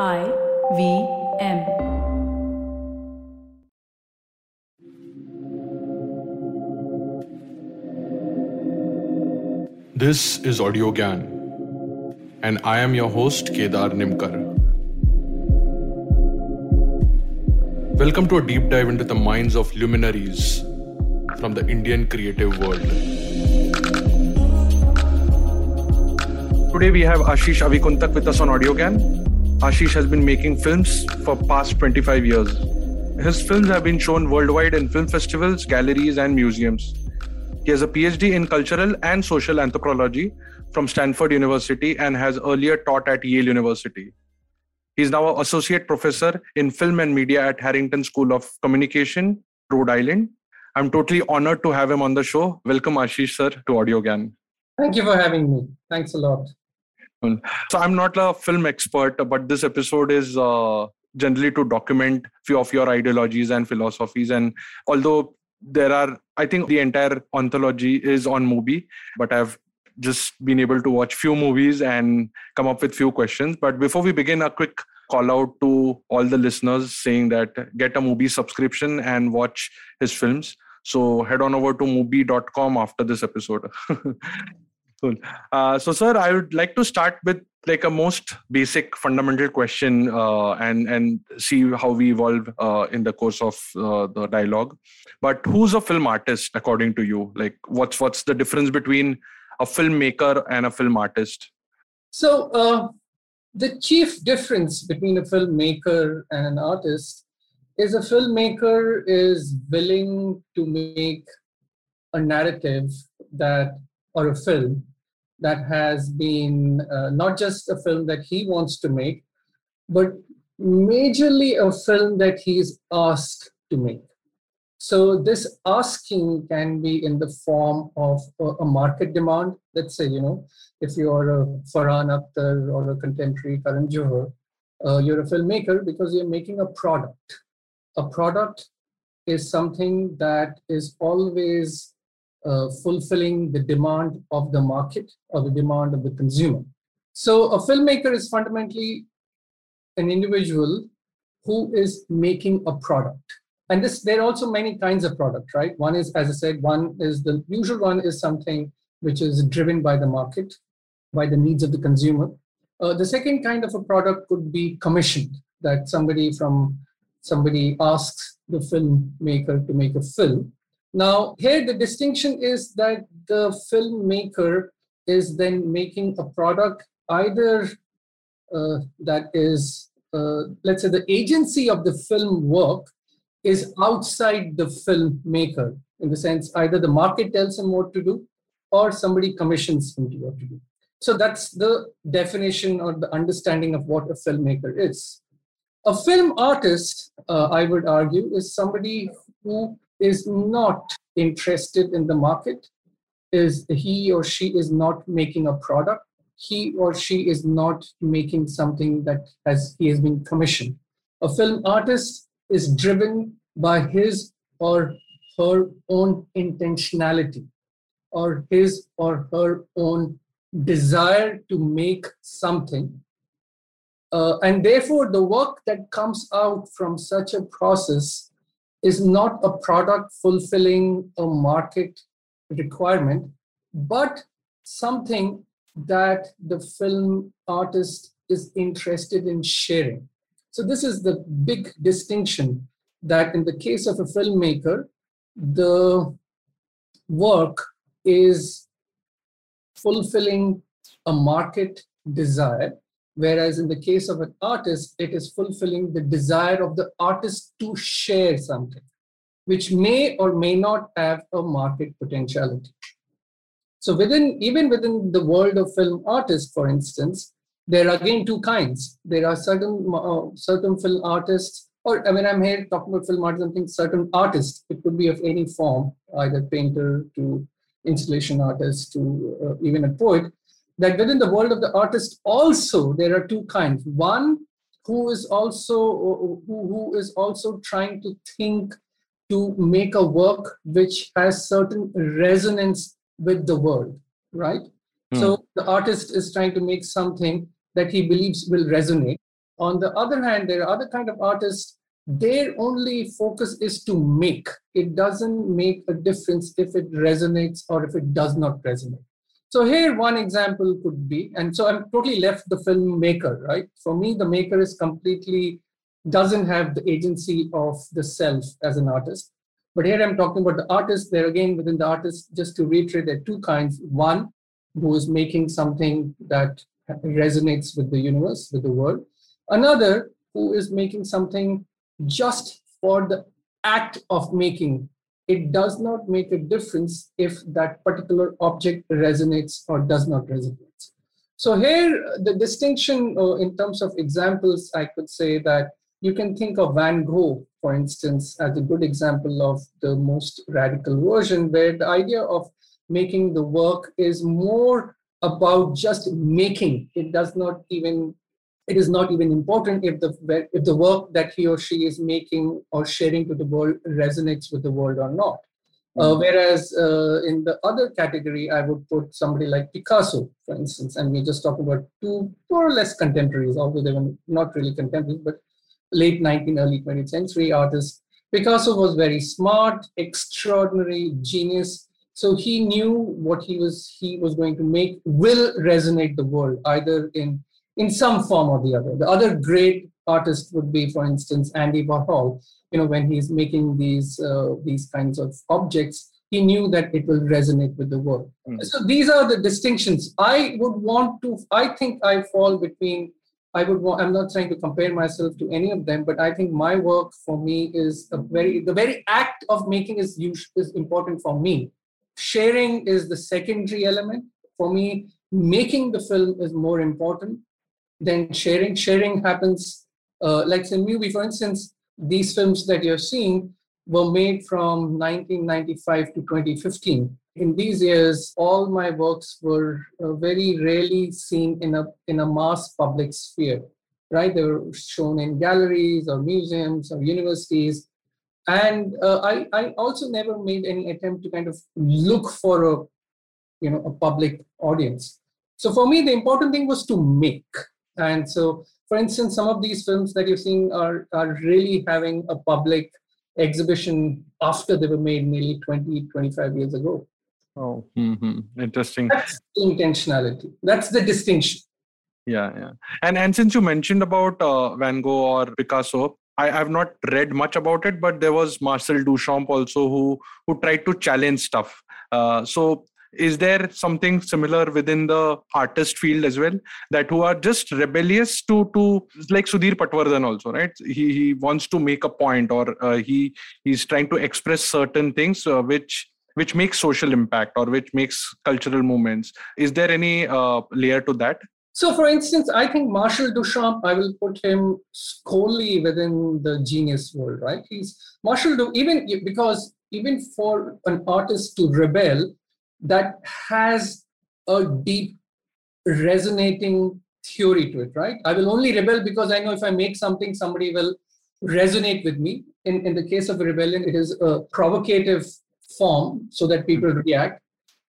I V M. This is Audio Gyan, and I am your host Kedar Nimkar. Welcome to a deep dive into the minds of luminaries from the Indian creative world. Today we have Ashish Avikunthak with us on AudioGyan. Ashish has been making films for past 25 years. His films have been shown worldwide in film festivals, galleries, and museums. He has a PhD in cultural and social anthropology from Stanford University and has earlier taught at Yale University. He is now an associate professor in film and media at Harrington School of Communication, Rhode Island. I'm totally honored to have him on the show. Welcome, Ashish, sir, to AudioGyan. Thank you for having me. Thanks a lot. So I'm not a film expert, but this episode is uh, generally to document few of your ideologies and philosophies. And although there are i think the entire anthology is on Mubi but i've just been able to watch few movies and come up with few questions. But before we begin a quick call out to all the listeners saying that get a Mubi subscription and watch his films. So head on over to mubi.com after this episode cool uh, so sir i would like to start with like a most basic fundamental question uh, and and see how we evolve uh, in the course of uh, the dialogue. But who's a film artist according to you? Like what's what's the difference between a filmmaker and a film artist? So uh, the chief difference between a filmmaker and an artist is a filmmaker is willing to make a narrative that or a film that has been uh, not just a film that he wants to make, but majorly a film that he's asked to make. So this asking can be in the form of a, a market demand. Let's say, you know, if you're a Farhan Akhtar or a contemporary Karan Johar, uh, you're a filmmaker because you're making a product. A product is something that is always uh, fulfilling the demand of the market or the demand of the consumer. So a filmmaker is fundamentally an individual who is making a product. And this there are also many kinds of product, right? One is, as I said, one is the usual one is something which is driven by the market, by the needs of the consumer. Uh, the second kind of a product could be commissioned, that somebody from somebody asks the filmmaker to make a film now, here the distinction is that the filmmaker is then making a product either uh, that is, uh, let's say, the agency of the film work is outside the filmmaker, in the sense either the market tells him what to do or somebody commissions him to what to do. So that's the definition or the understanding of what a filmmaker is. A film artist, uh, I would argue, is somebody who is not interested in the market, is he or she is not making a product, he or she is not making something that has he has been commissioned. A film artist is driven by his or her own intentionality or his or her own desire to make something. Uh, and therefore, the work that comes out from such a process is not a product fulfilling a market requirement, but something that the film artist is interested in sharing. So, this is the big distinction that in the case of a filmmaker, the work is fulfilling a market desire Whereas in the case of an artist, it is fulfilling the desire of the artist to share something, which may or may not have a market potentiality. So within even within the world of film artists, for instance, there are again two kinds. There are certain uh, certain film artists, or when I'm here talking about film artists, I'm thinking certain artists. It could be of any form, either painter to installation artist to uh, even a poet that within the world of the artist also there are two kinds one who is also who, who is also trying to think to make a work which has certain resonance with the world right mm. so the artist is trying to make something that he believes will resonate On the other hand, there are other kind of artists, their only focus is to make. It doesn't make a difference if it resonates or if it does not resonate. So here one example could be, and so I'm totally left the filmmaker, right? For me, the maker is completely doesn't have the agency of the self as an artist. But here I'm talking about the artist. There again, within the artist, just to reiterate, there are two kinds. One who is making something that resonates with the universe, with the world. Another who is making something just for the act of making. It does not make a difference if that particular object resonates or does not resonate. So here, the distinction uh, in terms of examples, I could say that you can think of Van Gogh, for instance, as a good example of the most radical version, where the idea of making the work is more about just making. It does not even it is not even important if the if the work that he or she is making or sharing to the world resonates with the world or not. Uh, mm-hmm. whereas uh, in the other category, I would put somebody like Picasso, for instance, and we're just talk about two more or less contemporaries, although they were not really contemporaries, but late 19th, early 20th century artists. Picasso was very smart, extraordinary genius. So he knew what he was he was going to make will resonate the world either in in some form or the other. The other great artist would be, for instance, Andy Warhol. You know, when he's making these uh, these kinds of objects, he knew that it will resonate with the world. Mm. So these are the distinctions. I would want to. I think I fall between I would want, I'm not trying to compare myself to any of them, but I think my work for me is a very, the very act of making is, is important for me. Sharing is the secondary element. For me, making the film is more important than sharing. Sharing happens, uh, like in Mubi, for instance, these films that you're seeing were made from 1995 to 2015 in these years, all my works were uh, very rarely seen in a in a mass public sphere. Right, they were shown in galleries or museums or universities, and uh, I I also never made any attempt to kind of look for a you know a public audience. So for me, the important thing was to make, and so for instance, some of these films that you're seeing are are really having a public exhibition after they were made nearly 20 25 years ago Oh, mm-hmm. interesting. That's intentionality. That's the distinction. Yeah, yeah. And and since you mentioned about uh, Van Gogh or Picasso, I have not read much about it, but there was Marcel Duchamp also who who tried to challenge stuff. Uh, so is there something similar within the artist field as well that who are just rebellious to to like Sudhir Patwardhan also right? He he wants to make a point or uh, he he's trying to express certain things uh, which which makes social impact or which makes cultural movements. Is there any uh, layer to that? So for instance i think Marcel Duchamp i will put him squarely within the genius world right? He's marshall du- even because even for an artist to rebel that has a deep resonating theory to it right i will only rebel because i know if i make something somebody will resonate with me in, in the case of a rebellion it is a provocative form so that people mm-hmm. react.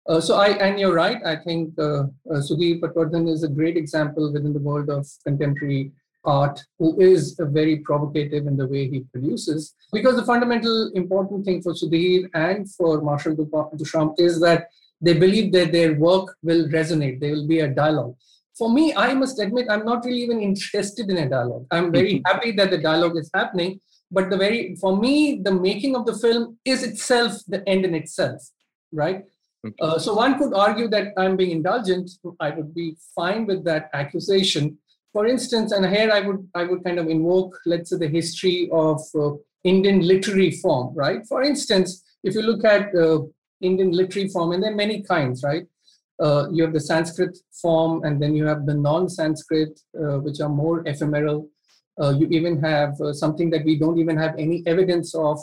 Uh, so I and you're right. I think uh, uh, Sudhir Patwardhan is a great example within the world of contemporary art, who is very provocative in the way he produces. Because the fundamental important thing for Sudhir and for Marcel Duchamp is that they believe that their work will resonate. There will be a dialogue. For me, I must admit, I'm not really even interested in a dialogue. I'm very mm-hmm. happy that the dialogue is happening but the very for me the making of the film is itself the end in itself right okay. uh, so one could argue that i'm being indulgent i would be fine with that accusation for instance and here i would i would kind of invoke let's say the history of uh, indian literary form right? For instance if you look at uh, indian literary form and there are many kinds right? Uh, you have the sanskrit form and then you have the non-sanskrit uh, which are more ephemeral. Uh, you even have uh, something that we don't even have any evidence of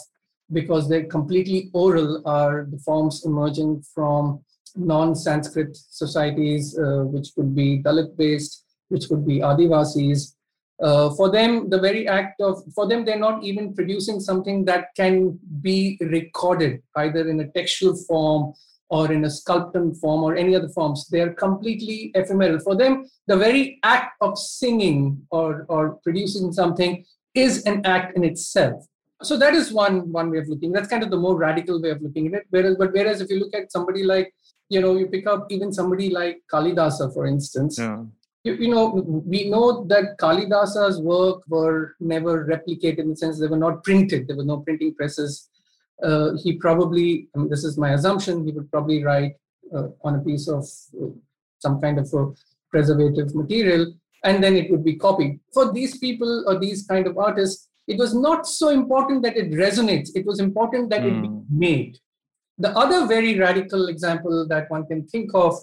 because they're completely oral are the forms emerging from non-Sanskrit societies, which could be Dalit-based, which could be Adivasis. Uh, for them, the very act of, for them, they're not even producing something that can be recorded either in a textual form or in a sculptum form or any other forms. They're completely ephemeral. For them, the very act of singing or, or producing something is an act in itself. So that is one one way of looking. That's kind of the more radical way of looking at it. Whereas, but whereas if you look at somebody like, you know, you pick up even somebody like Kalidasa, for instance, Yeah. You, you know, we know that Kalidasa's work were never replicated in the sense they were not printed. There were no printing presses. Uh, he probably, I mean, this is my assumption, he would probably write uh, on a piece of uh, some kind of a preservative material, and then it would be copied. For these people or these kind of artists, it was not so important that it resonates. It was important that it be Mm. made. The other very radical example that one can think of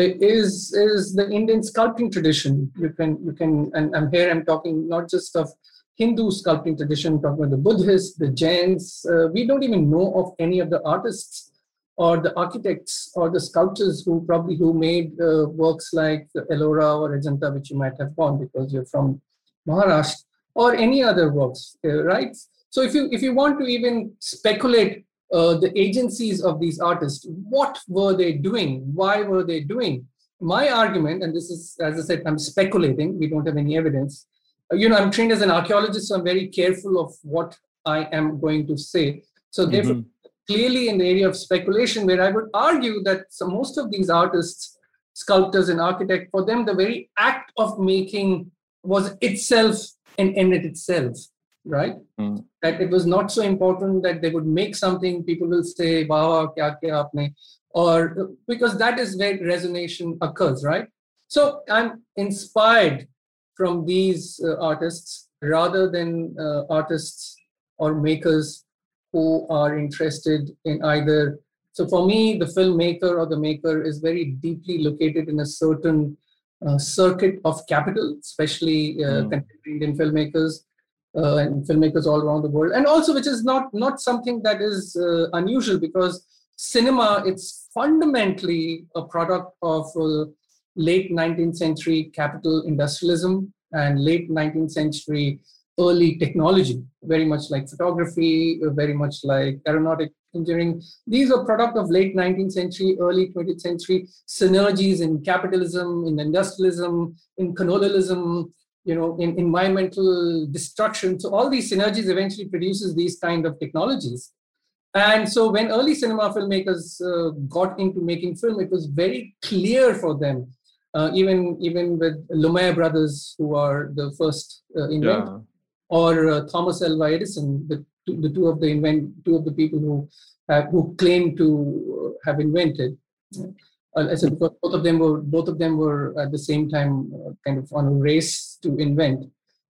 is is the Indian sculpting tradition. You can you can and, and here I'm talking not just of Hindu sculpting tradition, I'm talking about the Buddhists, the Jains. Uh, we don't even know of any of the artists or the architects or the sculptors who probably who made uh, works like Ellora or Ajanta, which you might have gone because you're from Maharashtra, or any other works, uh, right? So if you if you want to even speculate uh, the agencies of these artists, what were they doing? Why were they doing? My argument, and this is, as I said, I'm speculating. We don't have any evidence. Uh, you know, I'm trained as an archaeologist, so I'm very careful of what I am going to say. So therefore, Mhm. clearly in the area of speculation, where I would argue that most of these artists, sculptors, and architects, for them, the very act of making was itself an end in itself, right? Mm. That it was not so important that they would make something, people will say, wow, kya kya aapne, or because that is where resonation occurs, right? So I'm inspired from these uh, artists rather than uh, artists or makers who are interested in either. So for me, the filmmaker or the maker is very deeply located in a certain uh, circuit of capital, especially uh, Mm. contemporary Indian filmmakers uh, and filmmakers all around the world, and also which is not not something that is uh, unusual because cinema it's fundamentally a product of uh, late 19th century capital industrialism and late 19th century early technology, very much like photography, uh, very much like aeronautic engineering. These are product of late 19th century, early 20th century synergies in capitalism, in industrialism, in colonialism, you know, in environmental destruction. So all these synergies eventually produces these kind of technologies. And so when early cinema filmmakers uh, got into making film, it was very clear for them, uh, even even with Lumiere brothers, who are the first uh, Yeah. or uh, Thomas Alva Edison, the, two- the two of the invent, two of the people who have, who claim to uh, have invented. Uh, I said because both of them were both of them were at the same time uh, kind of on a race to invent,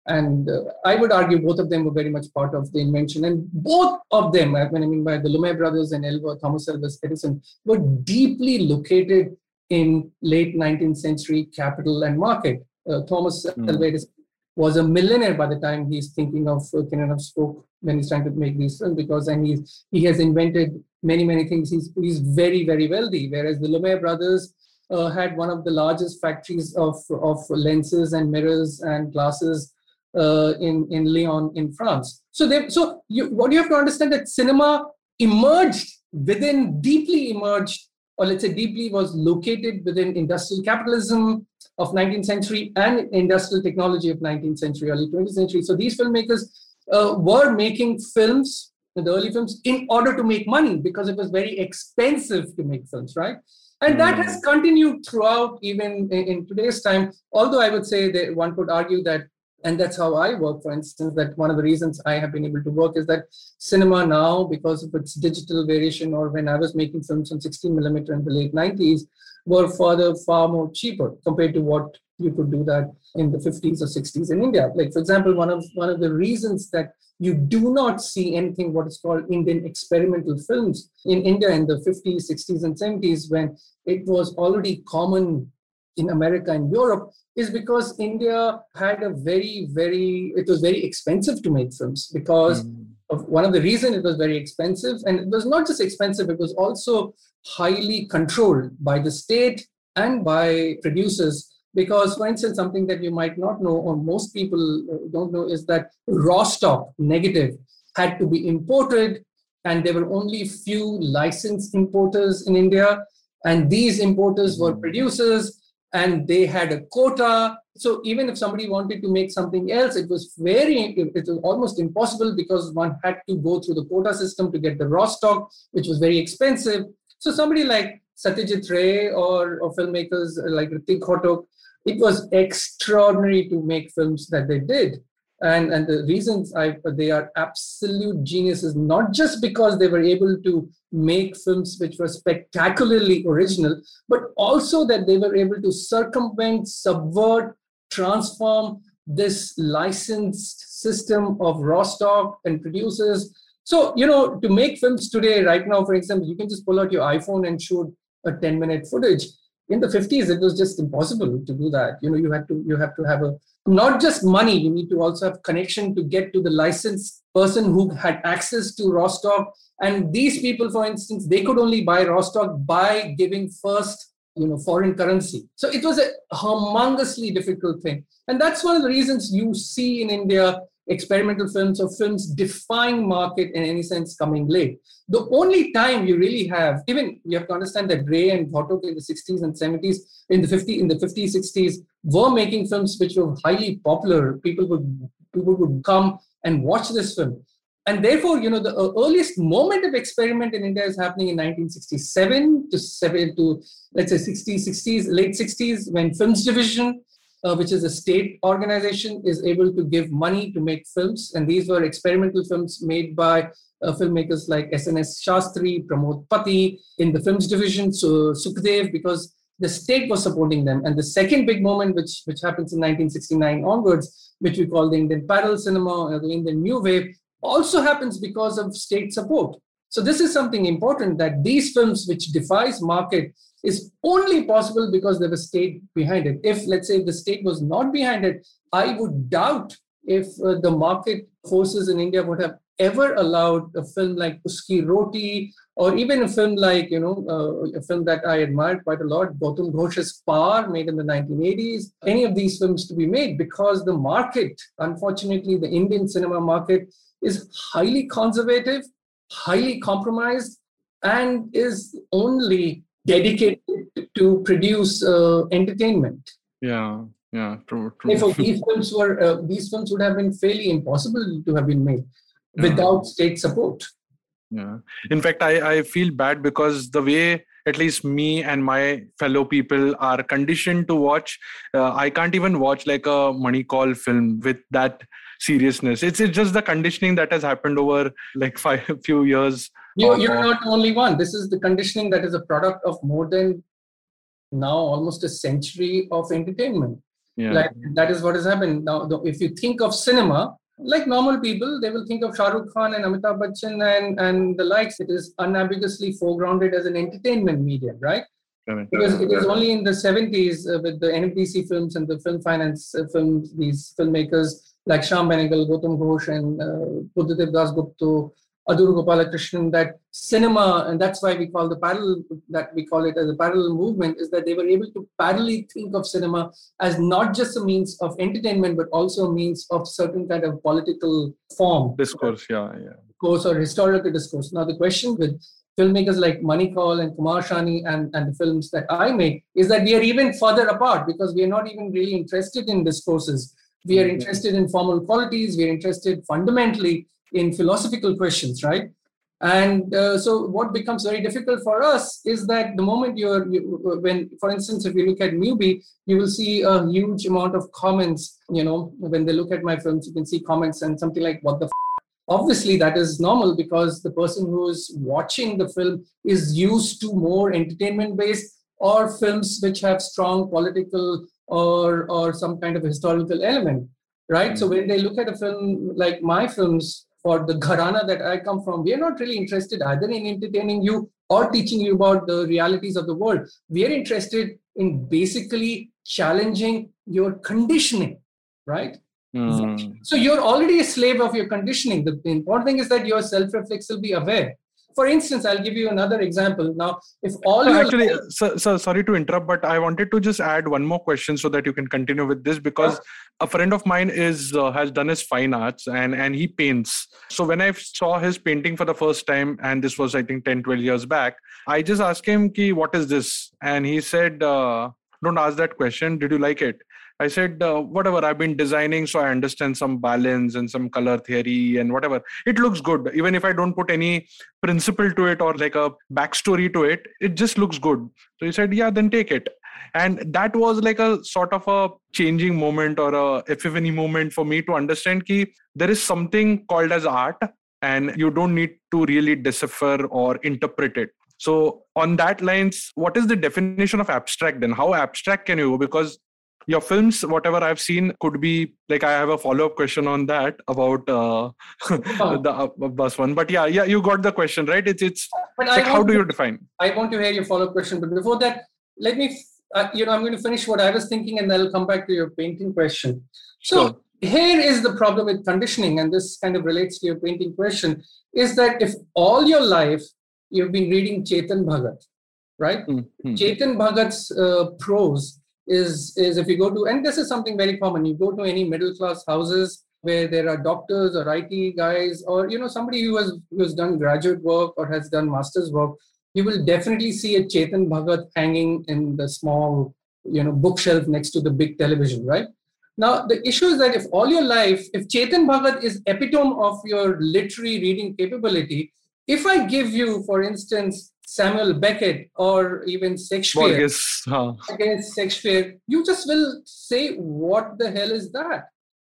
and uh, I would argue both of them were very much part of the invention. And both of them, uh, when I mean by the Lumiere brothers and Alva, Thomas Alva Edison, were deeply located in late 19th century capital and market. Uh, Thomas. Alva Edison was a millionaire by the time he's thinking of uh, of Spoke when he's trying to make these films because and he's he has invented many many things. He's he's very very wealthy. Whereas the Lumiere brothers uh, had one of the largest factories of of lenses and mirrors and glasses uh, in in Lyon in France. So they so you what you have to understand that cinema emerged within deeply emerged or let's say deeply was located within industrial capitalism of 19th century and industrial technology of 19th century, early 20th century. So these filmmakers uh, were making films, the early films, in order to make money because it was very expensive to make films, right? And that has continued throughout even in, in today's time. Although I would say that one could argue that, and that's how I work, for instance, that one of the reasons I have been able to work is that cinema now, because of its digital variation, or when I was making films on 16 millimeter in the late 90s, were further far more cheaper compared to what you could do that in the 50s or 60s in India. Like for example, one of one of the reasons that you do not see anything what is called Indian experimental films in India in the 50s, 60s, and 70s when it was already common in America and Europe is because India had a very, very, it was very expensive to make films because Mm. of one of the reason it was very expensive and it was not just expensive it was also highly controlled by the state and by producers because for instance something that you might not know or most people uh, don't know is that raw stock negative had to be imported and there were only few licensed importers in India, and these importers were producers, and they had a quota. So even if somebody wanted to make something else, it was very, it was almost impossible because one had to go through the quota system to get the raw stock, which was very expensive. So somebody like Satyajit Ray or, or filmmakers like Ritwik Ghatak, it was extraordinary to make films that they did and and the reasons I they are absolute geniuses, not just because they were able to make films which were spectacularly original, but also that they were able to circumvent, subvert, transform this licensed system of raw stock and producers. So you know, to make films today, right now, for example, you can just pull out your iPhone and shoot a 10 minute footage in the 50s it was just impossible to do that. You know you had to you have to have a not just money you need to also have connection to get to the licensed person who had access to raw stock. And these people for instance they could only buy raw stock by giving first you know foreign currency. So it was a humongously difficult thing. And that's one of the reasons you see in india experimental films or films defying market in any sense coming late. The only time you really have, even you have to understand that Ray and Ghatak in the 60s and 70s, in the 50 in the 50s, 60s, were making films which were highly popular. People would people would come and watch this film. And therefore, you know, the uh, earliest moment of experiment in India is happening in 1967 to seven to let's say 60s, 60s, late 60s, when Films Division uh, which is a state organization, is able to give money to make films. And these were experimental films made by uh, filmmakers like SNS Sastry, Pramod Pati in the films division, so Sukhdev, because the state was supporting them. And the second big moment, which, which happens in 1969 onwards, which we call the Indian parallel cinema or the Indian new wave, also happens because of state support. So this is something important that these films, which defies market, is only possible because there was state behind it. If, let's say, the state was not behind it, I would doubt if uh, the market forces in India would have ever allowed a film like Uski Roti or even a film like, you know, uh, a film that I admired quite a lot, Gautam Ghosh's Paar, made in the 1980s, any of these films to be made because the market, unfortunately, the Indian cinema market is highly conservative, highly compromised, and is only dedicated to produce uh, entertainment. Yeah, yeah, true. true. Therefore, these films were uh, these films would have been fairly impossible to have been made without state support. Yeah. In fact, I, I feel bad because the way at least me and my fellow people are conditioned to watch, uh, I can't even watch like a Mani Kaul film with that seriousness. It's, it's just the conditioning that has happened over like five few years you, you're not the only one. This is the conditioning that is a product of more than now almost a century of entertainment. Yeah. Like that is what has happened. Now, if you think of cinema, like normal people, they will think of Shah Rukh Khan and Amitabh Bachchan and, and the likes. It is unambiguously foregrounded as an entertainment medium, right? Because it is only in the 70s uh, with the NFDC films and the film finance uh, films, these filmmakers like Shyam Benegal, Gautam Ghosh, and uh, Buddhadev Das Gupta, Adoor Gopalakrishnan that cinema, and that's why we call the parallel that we call it as a parallel movement, is that they were able to parallelly think of cinema as not just a means of entertainment, but also a means of certain kind of political form. Discourse, yeah, yeah. Discourse or historical discourse. Now the question with filmmakers like Mani Kaul and Kumar Shahani and, and the films that I make is that we are even further apart because we are not even really interested in discourses. We are mm-hmm. interested in formal qualities. We are interested fundamentally in philosophical questions, right? And uh, so, what becomes very difficult for us is that the moment you're, you, when, for instance, if you look at Mubi, you will see a huge amount of comments. You know, when they look at my films, you can see comments and something like, "What the." F-? Obviously, that is normal because the person who is watching the film is used to more entertainment-based or films which have strong political or or some kind of historical element, right? Mm-hmm. So when they look at a film like my films, for the gharana that I come from, we are not really interested either in entertaining you or teaching you about the realities of the world. We are interested in basically challenging your conditioning, right? Mm. So you're already a slave of your conditioning. The important thing is that you're self-reflexively aware. for instance, I'll give you another example. Now, if all your actually, life- so, so sorry to interrupt, but I wanted to just add one more question so that you can continue with this because a friend of mine is uh, has done his fine arts and and he paints. So when I saw his painting for the first time, and this was I think 10, 12 years back, I just asked him, "Ki, what is this?" And he said, uh, "Don't ask that question. Did you like it?" I said, uh, whatever, I've been designing, so I understand some balance and some color theory and whatever. It looks good. Even if I don't put any principle to it or like a backstory to it, it just looks good. So he said, yeah, then take it. And that was like a sort of a changing moment or a epiphany moment for me to understand ki there is something called as art and you don't need to really decipher or interpret it. So on that lines, what is the definition of abstract then? How abstract can you go? Because your films whatever i've seen could be like i have a follow-up question on that about uh, the uh, bus one but yeah yeah you got the question right it's it's, it's like how do you define I want to hear your follow-up question, but before that, let me, uh, you know, I'm going to finish what I was thinking, and then I'll come back to your painting question. So Sure. here is the problem with conditioning, and this kind of relates to your painting question: is that if all your life you've been reading Chetan Bhagat, right? Hmm, hmm. Chetan Bhagat's uh, prose is is if you go to and this is something very common. You go to any middle class houses where there are doctors or IT guys or you know somebody who has who has done graduate work or has done master's work. You will definitely see a Chetan Bhagat hanging in the small you know bookshelf next to the big television, right? Now the issue is that if all your life, if Chetan Bhagat is epitome of your literary reading capability, if I give you, for instance, Samuel Beckett or even Shakespeare huh. against Shakespeare, you just will say, What the hell is that?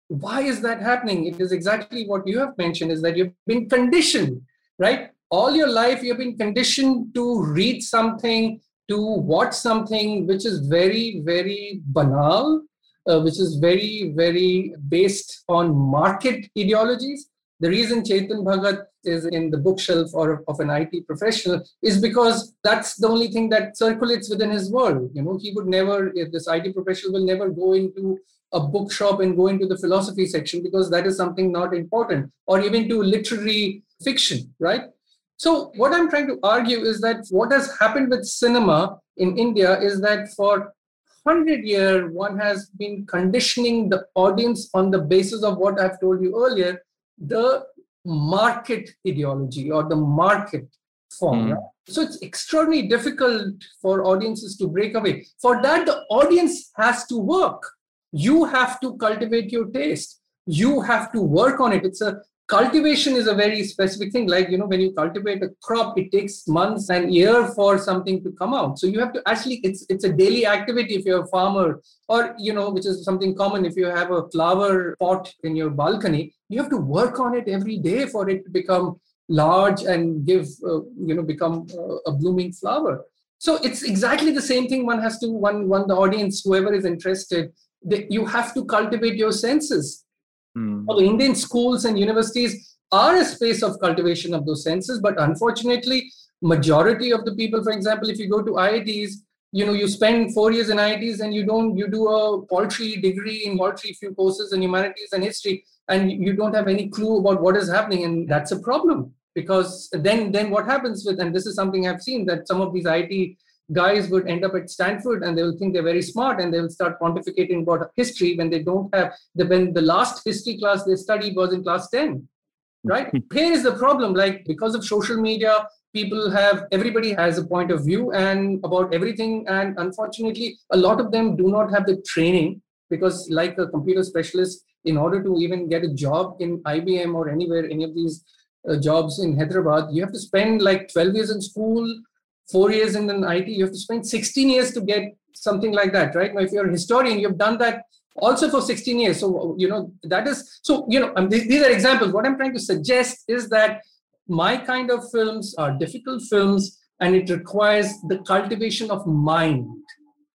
Why is that happening? It is exactly what you have mentioned is that you've been conditioned, right? All your life, you've been conditioned to read something, to watch something which is very, very banal, uh, which is very, very based on market ideologies. The reason Chetan Bhagat is in the bookshelf or of an IT professional is because that's the only thing that circulates within his world. You know, he would never, this IT professional will never go into a bookshop and go into the philosophy section because that is something not important, or even to literary fiction, right? So, what I'm trying to argue is that what has happened with cinema in India is that for 100 years, one has been conditioning the audience on the basis of what I've told you earlier the market ideology or the market form. Hmm. Right? So it's extraordinarily difficult for audiences to break away. For that, the audience has to work. You have to cultivate your taste. You have to work on it. It's a cultivation is a very specific thing. Like you know, when you cultivate a crop, it takes months and year for something to come out. So you have to actually it's it's a daily activity if you're a farmer, or you know, which is something common if you have a flower pot in your balcony. You have to work on it every day for it to become large and give uh, you know become uh, a blooming flower so it's exactly the same thing one has to one one the audience whoever is interested they, you have to cultivate your senses Hmm. well, indian schools and universities are a space of cultivation of those senses but unfortunately majority of the people for example if you go to iits you know you spend four years in iits and you don't you do a paltry degree in paltry few courses in humanities and history and you don't have any clue about what is happening and that's a problem because then then what happens with and this is something i've seen that some of these it guys would end up at stanford and they will think they're very smart and they will start pontificating about history when they don't have the when the last history class they studied was in class 10 right? Here is the problem like because of social media people have everybody has a point of view and about everything and unfortunately a lot of them do not have the training because like a computer specialist in order to even get a job in ibm or anywhere any of these uh, jobs in hyderabad you have to spend like 12 years in school four years in an it you have to spend 16 years to get something like that right? Now if you're a historian you've done that also for 16 years. So you know that is so you know these, these are examples. What i'm trying to suggest is that my kind of films are difficult films and it requires the cultivation of mind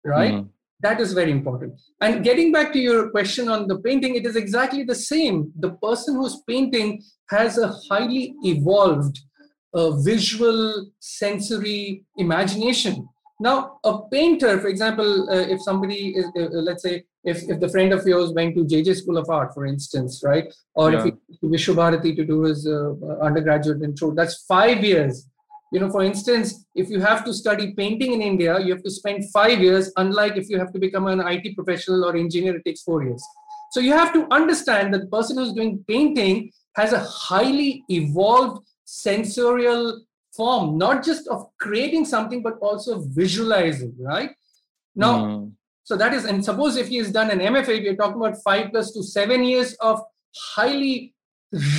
right? Mhm. that is very important. And getting back to your question on the painting it is exactly the same. The person who's painting has a highly evolved uh, visual sensory imagination now a painter for example uh, if somebody is uh, uh, let's say if, if the friend of yours went to jj school of art for instance right or if Yeah. he went to Vishwabharati to do his uh, uh, undergraduate intro that's five years You know, for instance, if you have to study painting in India, you have to spend five years, unlike if you have to become an IT professional or engineer, it takes four years. So you have to understand that the person who's doing painting has a highly evolved sensorial form, not just of creating something, but also visualizing, right? Now, mm. so that is, and suppose if he has done an MFA, we're talking about five plus to seven years of highly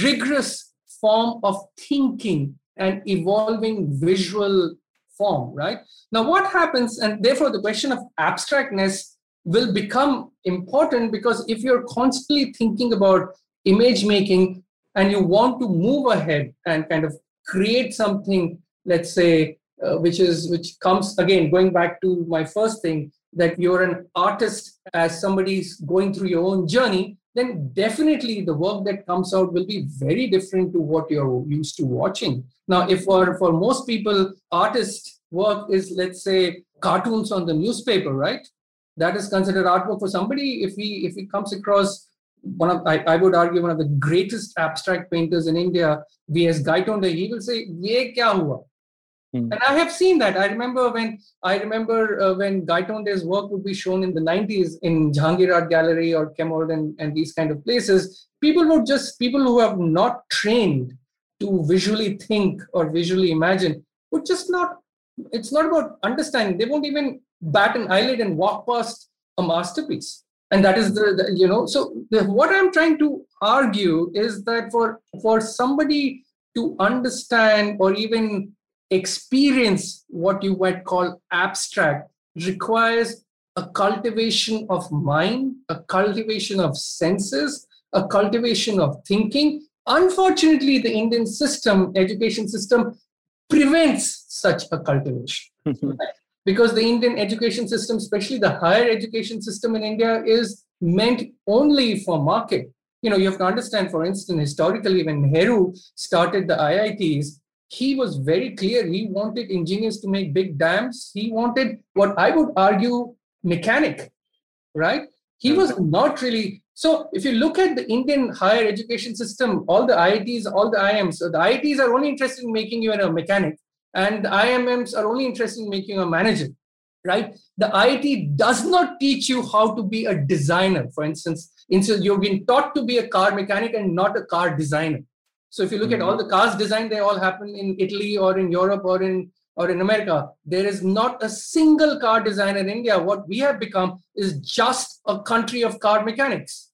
rigorous form of thinking and evolving visual form, right? Now, what happens, and therefore the question of abstractness will become important because if you're constantly thinking about image making and you want to move ahead and kind of create something, let's say, uh, which is which comes again going back to my first thing that you're an artist as somebody's going through your own journey then definitely the work that comes out will be very different to what you're used to watching. Now, if for, for most people, artist work is, let's say, cartoons on the newspaper, right? That is considered artwork for somebody. If he if he comes across one of, I, I would argue, one of the greatest abstract painters in India, V.S. Gaitonde, he will say, "Ye kya hua?" Mm. And I have seen that. I remember when I remember uh, when Gaitonde's work would be shown in the 90s in Jahangir Art Gallery or Chemould and, and these kind of places. People would just people who have not trained to visually think or visually imagine would just not. It's not about understanding. They won't even bat an eyelid and walk past a masterpiece. And that is the, the you know. So the, what I'm trying to argue is that for for somebody to understand or even experience what you might call abstract requires a cultivation of mind, a cultivation of senses, a cultivation of thinking. Unfortunately, the Indian system, education system, prevents such a cultivation. Because the Indian education system, especially the higher education system in India, is meant only for market. You know, you have to understand, for instance, historically, when Nehru started the IITs, he was very clear. He wanted engineers to make big dams. He wanted what I would argue mechanic, right? He was mm-hmm. not really. So if you look at the Indian higher education system, all the IITs, all the IIMs, so the IITs are only interested in making you a mechanic, and the IIMs are only interested in making a manager, right? The IIT does not teach you how to be a designer. For instance, instead you've been taught to be a car mechanic and not a car designer so if you look mm-hmm. at all the cars designed, they all happen in Italy or in Europe or in or in America. There is not a single car designer in India. What we have become is just a country of car mechanics,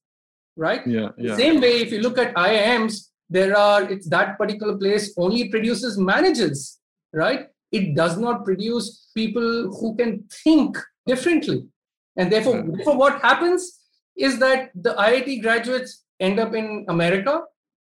right? Yeah. yeah. Same way, if you look at IIMs, there are it's that particular place only produces managers, right? It does not produce people who can think differently. And therefore, yeah. therefore what happens is that the IIT graduates end up in America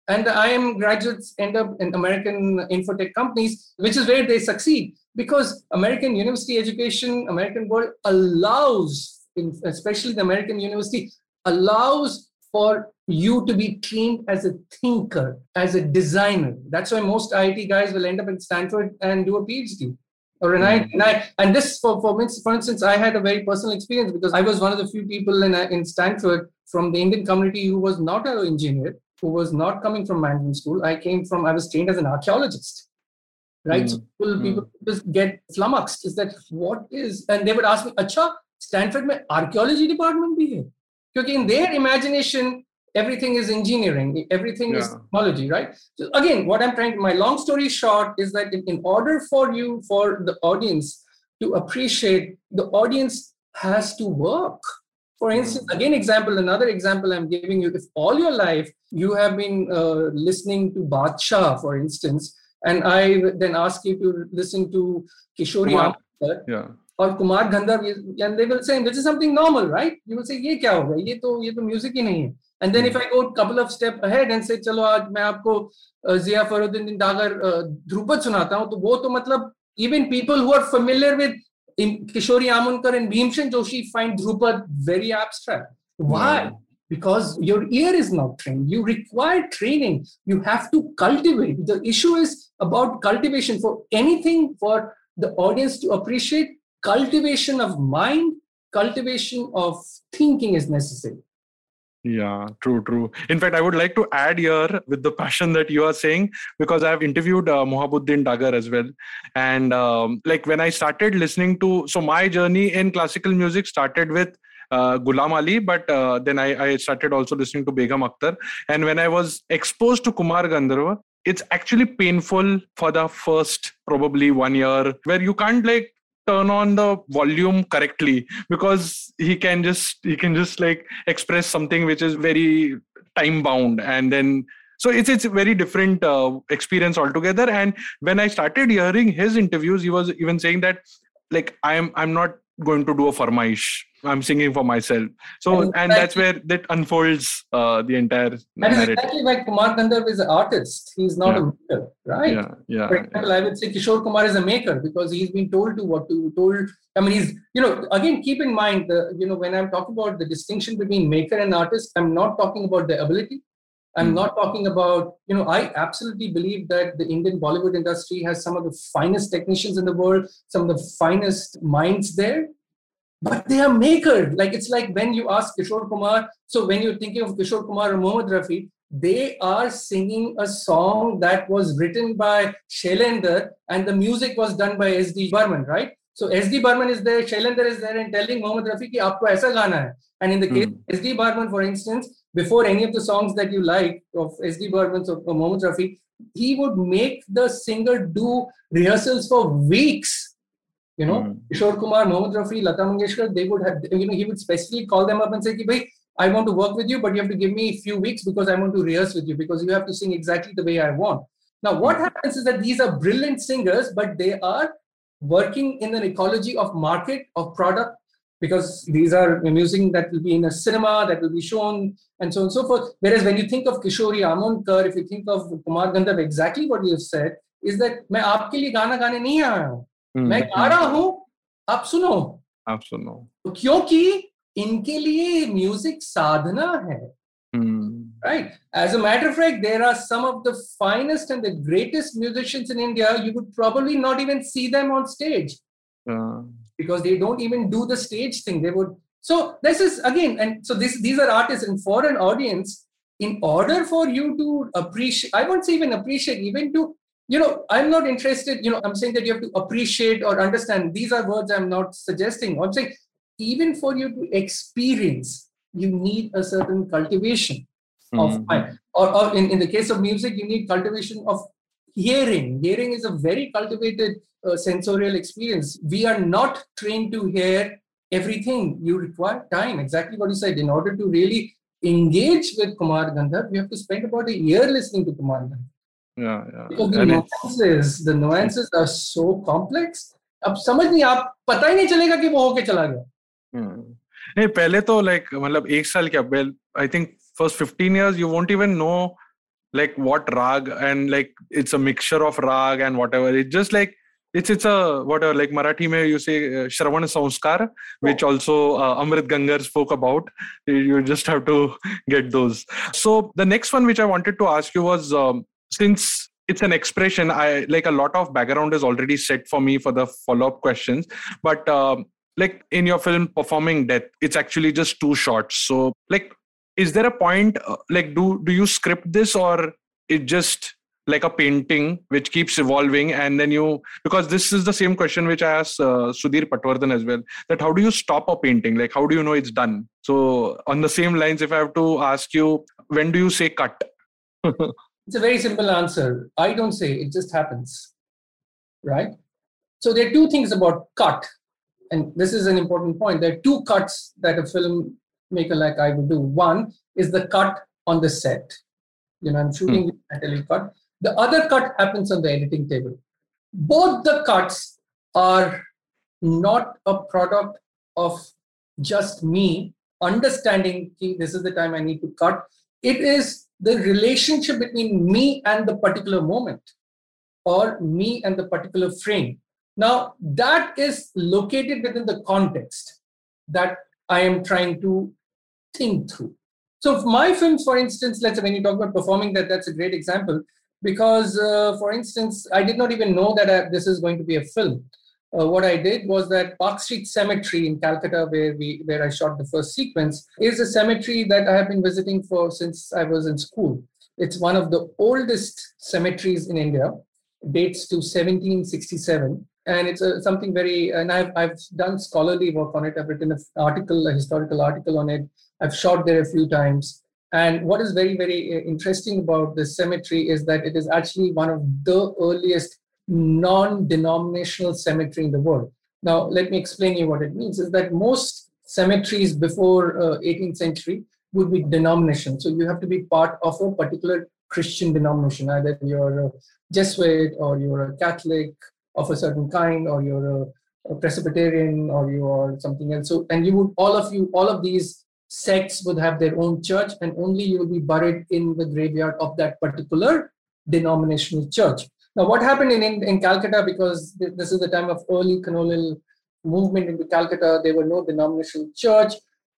and the IIM graduates end up in American infotech companies, which is where they succeed because American university education, American world allows, especially the American university, allows for you to be trained as a thinker, as a designer. That's why most IIT guys will end up in Stanford and do a PhD. Or an mm-hmm. and, I, and this, for, for, for instance, I had a very personal experience because I was one of the few people in, in Stanford from the Indian community who was not an engineer who was not coming from management school. I came from, I was trained as an archaeologist. Right? Mm. So people, mm. people just get flummoxed. Is that what is? And they would ask me, Acha, Stanford में archaeology department भी है? Because in their imagination, everything is engineering, everything yeah. is technology, right? So again, what I'm trying, my long story short is that in, in order for you, for the audience to appreciate, the audience has to work for instance, again, example, another example I'm giving you, if all your life you have been uh, listening to Badshah, for instance, and I then ask you to listen to Kishori Kumar, yeah. or Kumar Gandharv, and they will say, this is something normal, right? You will say, ye kya hoga? Ye to, ye to music hi nahi hai. And then hmm. if I go a couple of step ahead and say, चलो आज मैं आपको जिया फरुद्दीन डागर ध्रुपद सुनाता हूँ तो वो तो मतलब even people who are familiar with Kishori Amonkar and Bhimsen Joshi find Dhrupad very abstract. Why? Because your ear is not trained. You require training. You have to cultivate. The issue is about cultivation for anything for the audience to appreciate. Cultivation of mind, cultivation of thinking is necessary. Yeah, true, true. In fact, I would like to add here with the passion that you are saying because I've interviewed uh, Mohabuddin Dagar as well, and um, like when I started listening to, so my journey in classical music started with uh, Gulam Ali, but uh, then I, I, started also listening to Begum Akhtar. And when I was exposed to Kumar Gandharva, it's actually painful for the first probably one year where you can't like turn on the volume correctly because he can just he can just like express something which is very time bound and then so it's it's a very different uh, experience altogether. And when i started hearing his interviews he was even saying that like i'm i'm not going to do a farmaish i'm singing for myself so and, and that's where that unfolds uh, the entire and narrative. exactly like kumar gandharv is an artist he's not yeah. a maker right yeah yeah for example i would say kishore kumar is a maker because he's been told to what to told i mean he's you know again keep in mind the you know when i'm talking about the distinction between maker and artist i'm not talking about the ability I'm mm. not talking about, you know, I absolutely believe that the Indian Bollywood industry has some of the finest technicians in the world, some of the finest minds there, but they are makers. Like it's like when you ask Kishore Kumar, so when you're thinking of Kishore Kumar or Mohammad Rafi, they are singing a song that was written by Shailendra and the music was done by S.D. Burman, right? So S.D. Burman is there, Shailendra is there and telling Mohammad Rafi ki aapko aisa gana hai. And in the case mm. S.D. Burman, for instance, before any of the songs that you like of S.D. Burman or, or Mohammad Rafi, he would make the singer do rehearsals for weeks you know mm. Kishore Kumar, Mohammed Rafi, Lata Mangeshkar, they would have you know he would specifically call them up and say, "Bhai, I want to work with you, but you have to give me a few weeks because I want to rehearse with you because you have to sing exactly the way I want." Now, what hmm. happens is that these are brilliant singers, but they are working in an ecology of market of product because these are music that will be in a cinema that will be shown and so on and so forth whereas when you think of kishori amonkar if you think of kumar Gandharv, exactly what you have said is that मैं आपके liye गाना gaane nahi हम्म, मैं हम्म। गा रहा हूँ आप सुनो। आप सुनो। तो क्योंकि इनके लिए म्यूज़िक साधना है। Right as a matter of fact there are some of the finest and the greatest musicians in India you would probably not even see them on stage because they don't even do the stage thing they would so this is again and so this these are artist in for an audience in order for you to appreciate i won't say even appreciate even to you know i'm not interested you know i'm saying that you have to appreciate or understand these are words i'm not suggesting i'm saying even for you to experience you need a certain cultivation mm-hmm. of mind or, or in, in the case of music you need cultivation of hearing hearing is a very cultivated uh, sensorial experience. We are not trained to hear everything. You require time, exactly what you said. In order to really engage with Kumar gandharv you have to spend about a year listening to Kumar Gandharv. yeah. Shravan sanskar which also Amrit Gangar spoke about you just have so the next one which I wanted to ask you was since it's an expression, I like a lot of background is already set for me for the follow up questions, but. Um, like in your film performing death it's actually just two shots. So like is there a point uh, like do do you script this or it just like a painting which keeps evolving and then you because this is the same question which i asked uh, sudhir patwardhan as well that how do you stop a painting? Like how do you know it's done? So on the same lines if i have to ask you when do you say cut it's a very simple answer i don't say it just happens right so there are two things about cut and this is an important point there are two cuts that a filmmaker like i would do one is the cut on the set you know i'm shooting hmm. I tell you cut the other cut happens on the editing table. Both the cuts are not a product of just me understanding this is the time I need to cut. It is the relationship between me and the particular moment or me and the particular frame. Now, that is located within the context that I am trying to think through. So, my films, for instance, let's say when you talk about performing death, that's a great example because, uh, for instance, I did not even know that I, uh, this is going to be a film. Uh, what I did was that Park Street Cemetery in Calcutta, where we where I shot the first sequence, is a cemetery that I have been visiting for since I was in school. It's one of the oldest cemeteries in India, dates to 1767, and it's a, something very. And I've I've done scholarly work on it. I've written an article, a historical article on it. I've shot there a few times. And what is very, very uh, interesting about this cemetery is that it is actually one of the earliest non-denominational cemetery in the world. Now, let me explain you what it means. Is that most cemeteries before uh, 18th century would be denomination. So you have to be part of a particular Christian denomination. Either you're a Jesuit or you're a Catholic of a certain kind, or you're a, a Presbyterian, or you are something else. So, and you would all of you, all of these sects would have their own church, and only you will be buried in the graveyard of that particular denominational church. Now, what happened in, in, in Calcutta, because this is the time of early colonial movement into Calcutta, there were no denominational church,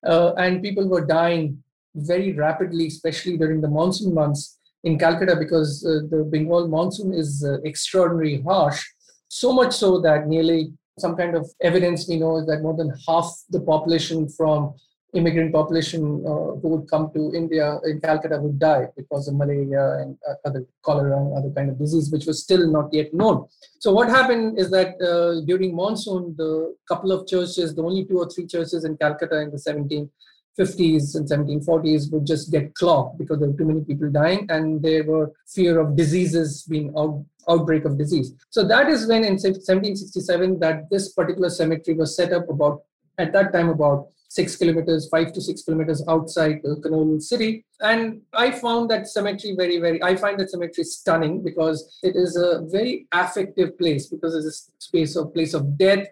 uh, and people were dying very rapidly, especially during the monsoon months in Calcutta, because uh, the Bengal monsoon is uh, extraordinarily harsh, so much so that nearly some kind of evidence we know is that more than half the population from immigrant population uh, who would come to India in Calcutta would die because of malaria and uh, other cholera and other kind of disease, which was still not yet known. So what happened is that uh, during monsoon, the couple of churches, the only two or three churches in Calcutta in the 1750s and 1740s would just get clogged because there were too many people dying and there were fear of diseases being out, outbreak of disease. So that is when in 1767 that this particular cemetery was set up about at that time about six kilometers, five to six kilometers outside the Kannur city. And I found that cemetery very, very, I find that cemetery stunning because it is a very affective place because it's a space of place of death.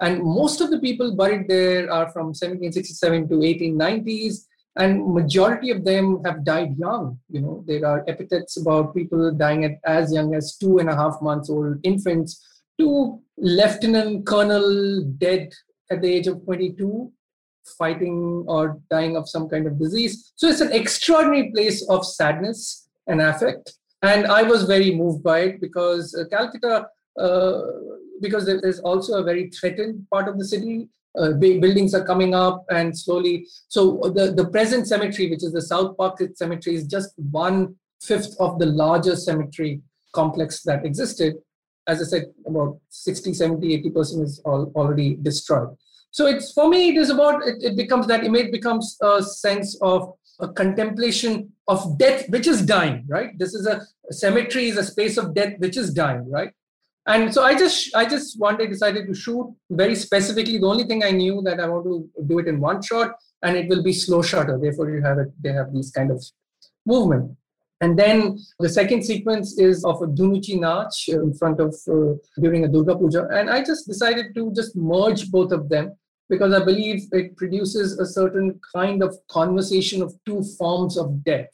And most of the people buried there are from 1767 to 1890s and majority of them have died young you know there are epithets about people dying at as young as two and a half months old infants to lieutenant colonel dead at the age of 22 fighting or dying of some kind of disease. So it's an extraordinary place of sadness and affect. And I was very moved by it because uh, Calcutta, uh, because there is also a very threatened part of the city. Uh, buildings are coming up and slowly. So the, the present cemetery, which is the South Park Cemetery, is just one fifth of the larger cemetery complex that existed. As I said, about 60, 70, 80% is all, already destroyed. So it's for me, it is about it, it becomes that image becomes a sense of a contemplation of death, which is dying, right? This is a, a cemetery is a space of death, which is dying, right? And so I just I just one day decided to shoot very specifically. The only thing I knew that I want to do it in one shot, and it will be slow shutter. Therefore, you have it. They have these kind of movement. And then the second sequence is of a Dhunuchi Nach in front of uh, during a Durga Puja, and I just decided to just merge both of them because I believe it produces a certain kind of conversation of two forms of death.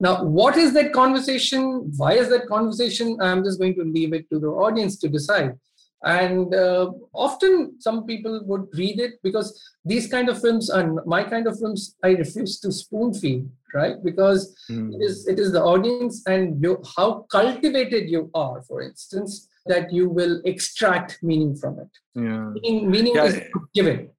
Now, what is that conversation? Why is that conversation? I'm just going to leave it to the audience to decide. And uh, often some people would read it because these kind of films and my kind of films, I refuse to spoon feed, right? Because mm. it is it is the audience and you, how cultivated you are, for instance, that you will extract meaning from it. Yeah. Meaning, meaning yeah. is given.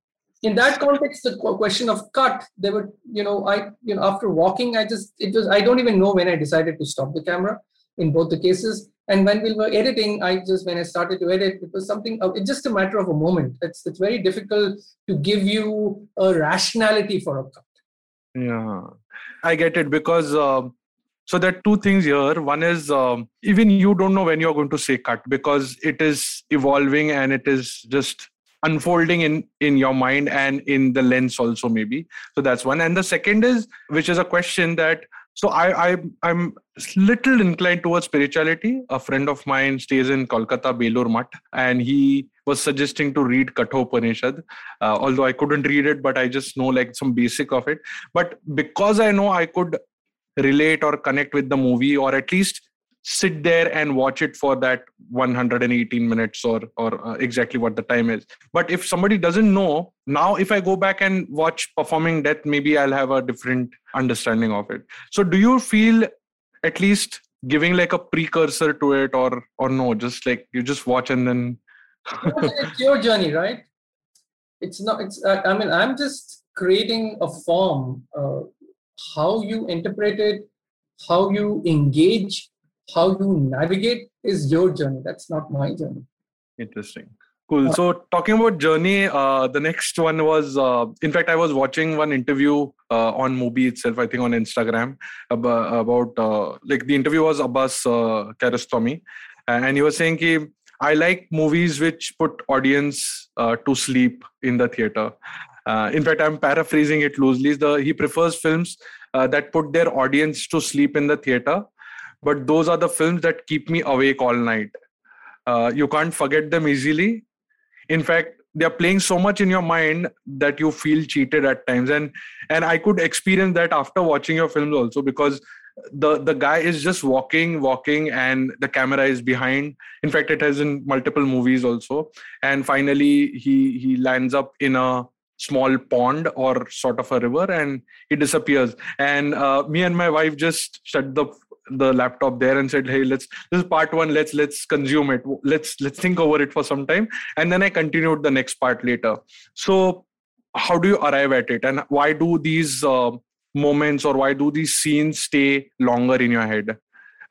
In that context, the question of cut, there were, you know, I, you know, after walking, I just, it was, I don't even know when I decided to stop the camera in both the cases. And when we were editing, I just, when I started to edit, it was something, it's just a matter of a moment. It's, it's very difficult to give you a rationality for a cut. Yeah, I get it because uh, so there are two things here. One is um, even you don't know when you're going to say cut because it is evolving and it is just unfolding in in your mind and in the lens also maybe. So that's one. And the second is which is a question that so i i i'm little inclined towards spirituality. A friend of mine stays in kolkata Belur Math and he was suggesting to read kathopanishad. Uh, although i couldn't read it but i just know like some basic of it. But because i know i could relate or connect with the movie or at least sit there and watch it for that 118 minutes or or uh, exactly what the time is but if somebody doesn't know now if i go back and watch performing death maybe i'll have a different understanding of it so do you feel at least giving like a precursor to it or or no just like you just watch and then it's your journey, right? It's not. It's. I mean, I'm just creating a form. Uh, how you interpret it, how you engage, how you navigate is your journey. That's not my journey. Interesting. Cool. So talking about journey, uh, the next one was, uh, in fact, I was watching one interview uh, on Mubi itself, I think on Instagram about, about uh, like the interview was Abbas uh, Kiarostami, and he was saying ki, I like movies which put audience uh, to sleep in the theater. Uh, in fact, I'm paraphrasing it loosely. The, he prefers films uh, that put their audience to sleep in the theater, but those are the films that keep me awake all night. Uh, you can't forget them easily in fact they're playing so much in your mind that you feel cheated at times and and i could experience that after watching your films also because the the guy is just walking walking and the camera is behind in fact it has in multiple movies also and finally he he lands up in a small pond or sort of a river and he disappears. And uh, me and my wife just shut the the laptop there and said hey let's this is part one. Let's let's consume it. Let's let's think over it for some time. And then i continued the next part later. So how do you arrive at it? And why do these uh, moments or why do these scenes stay longer in your head?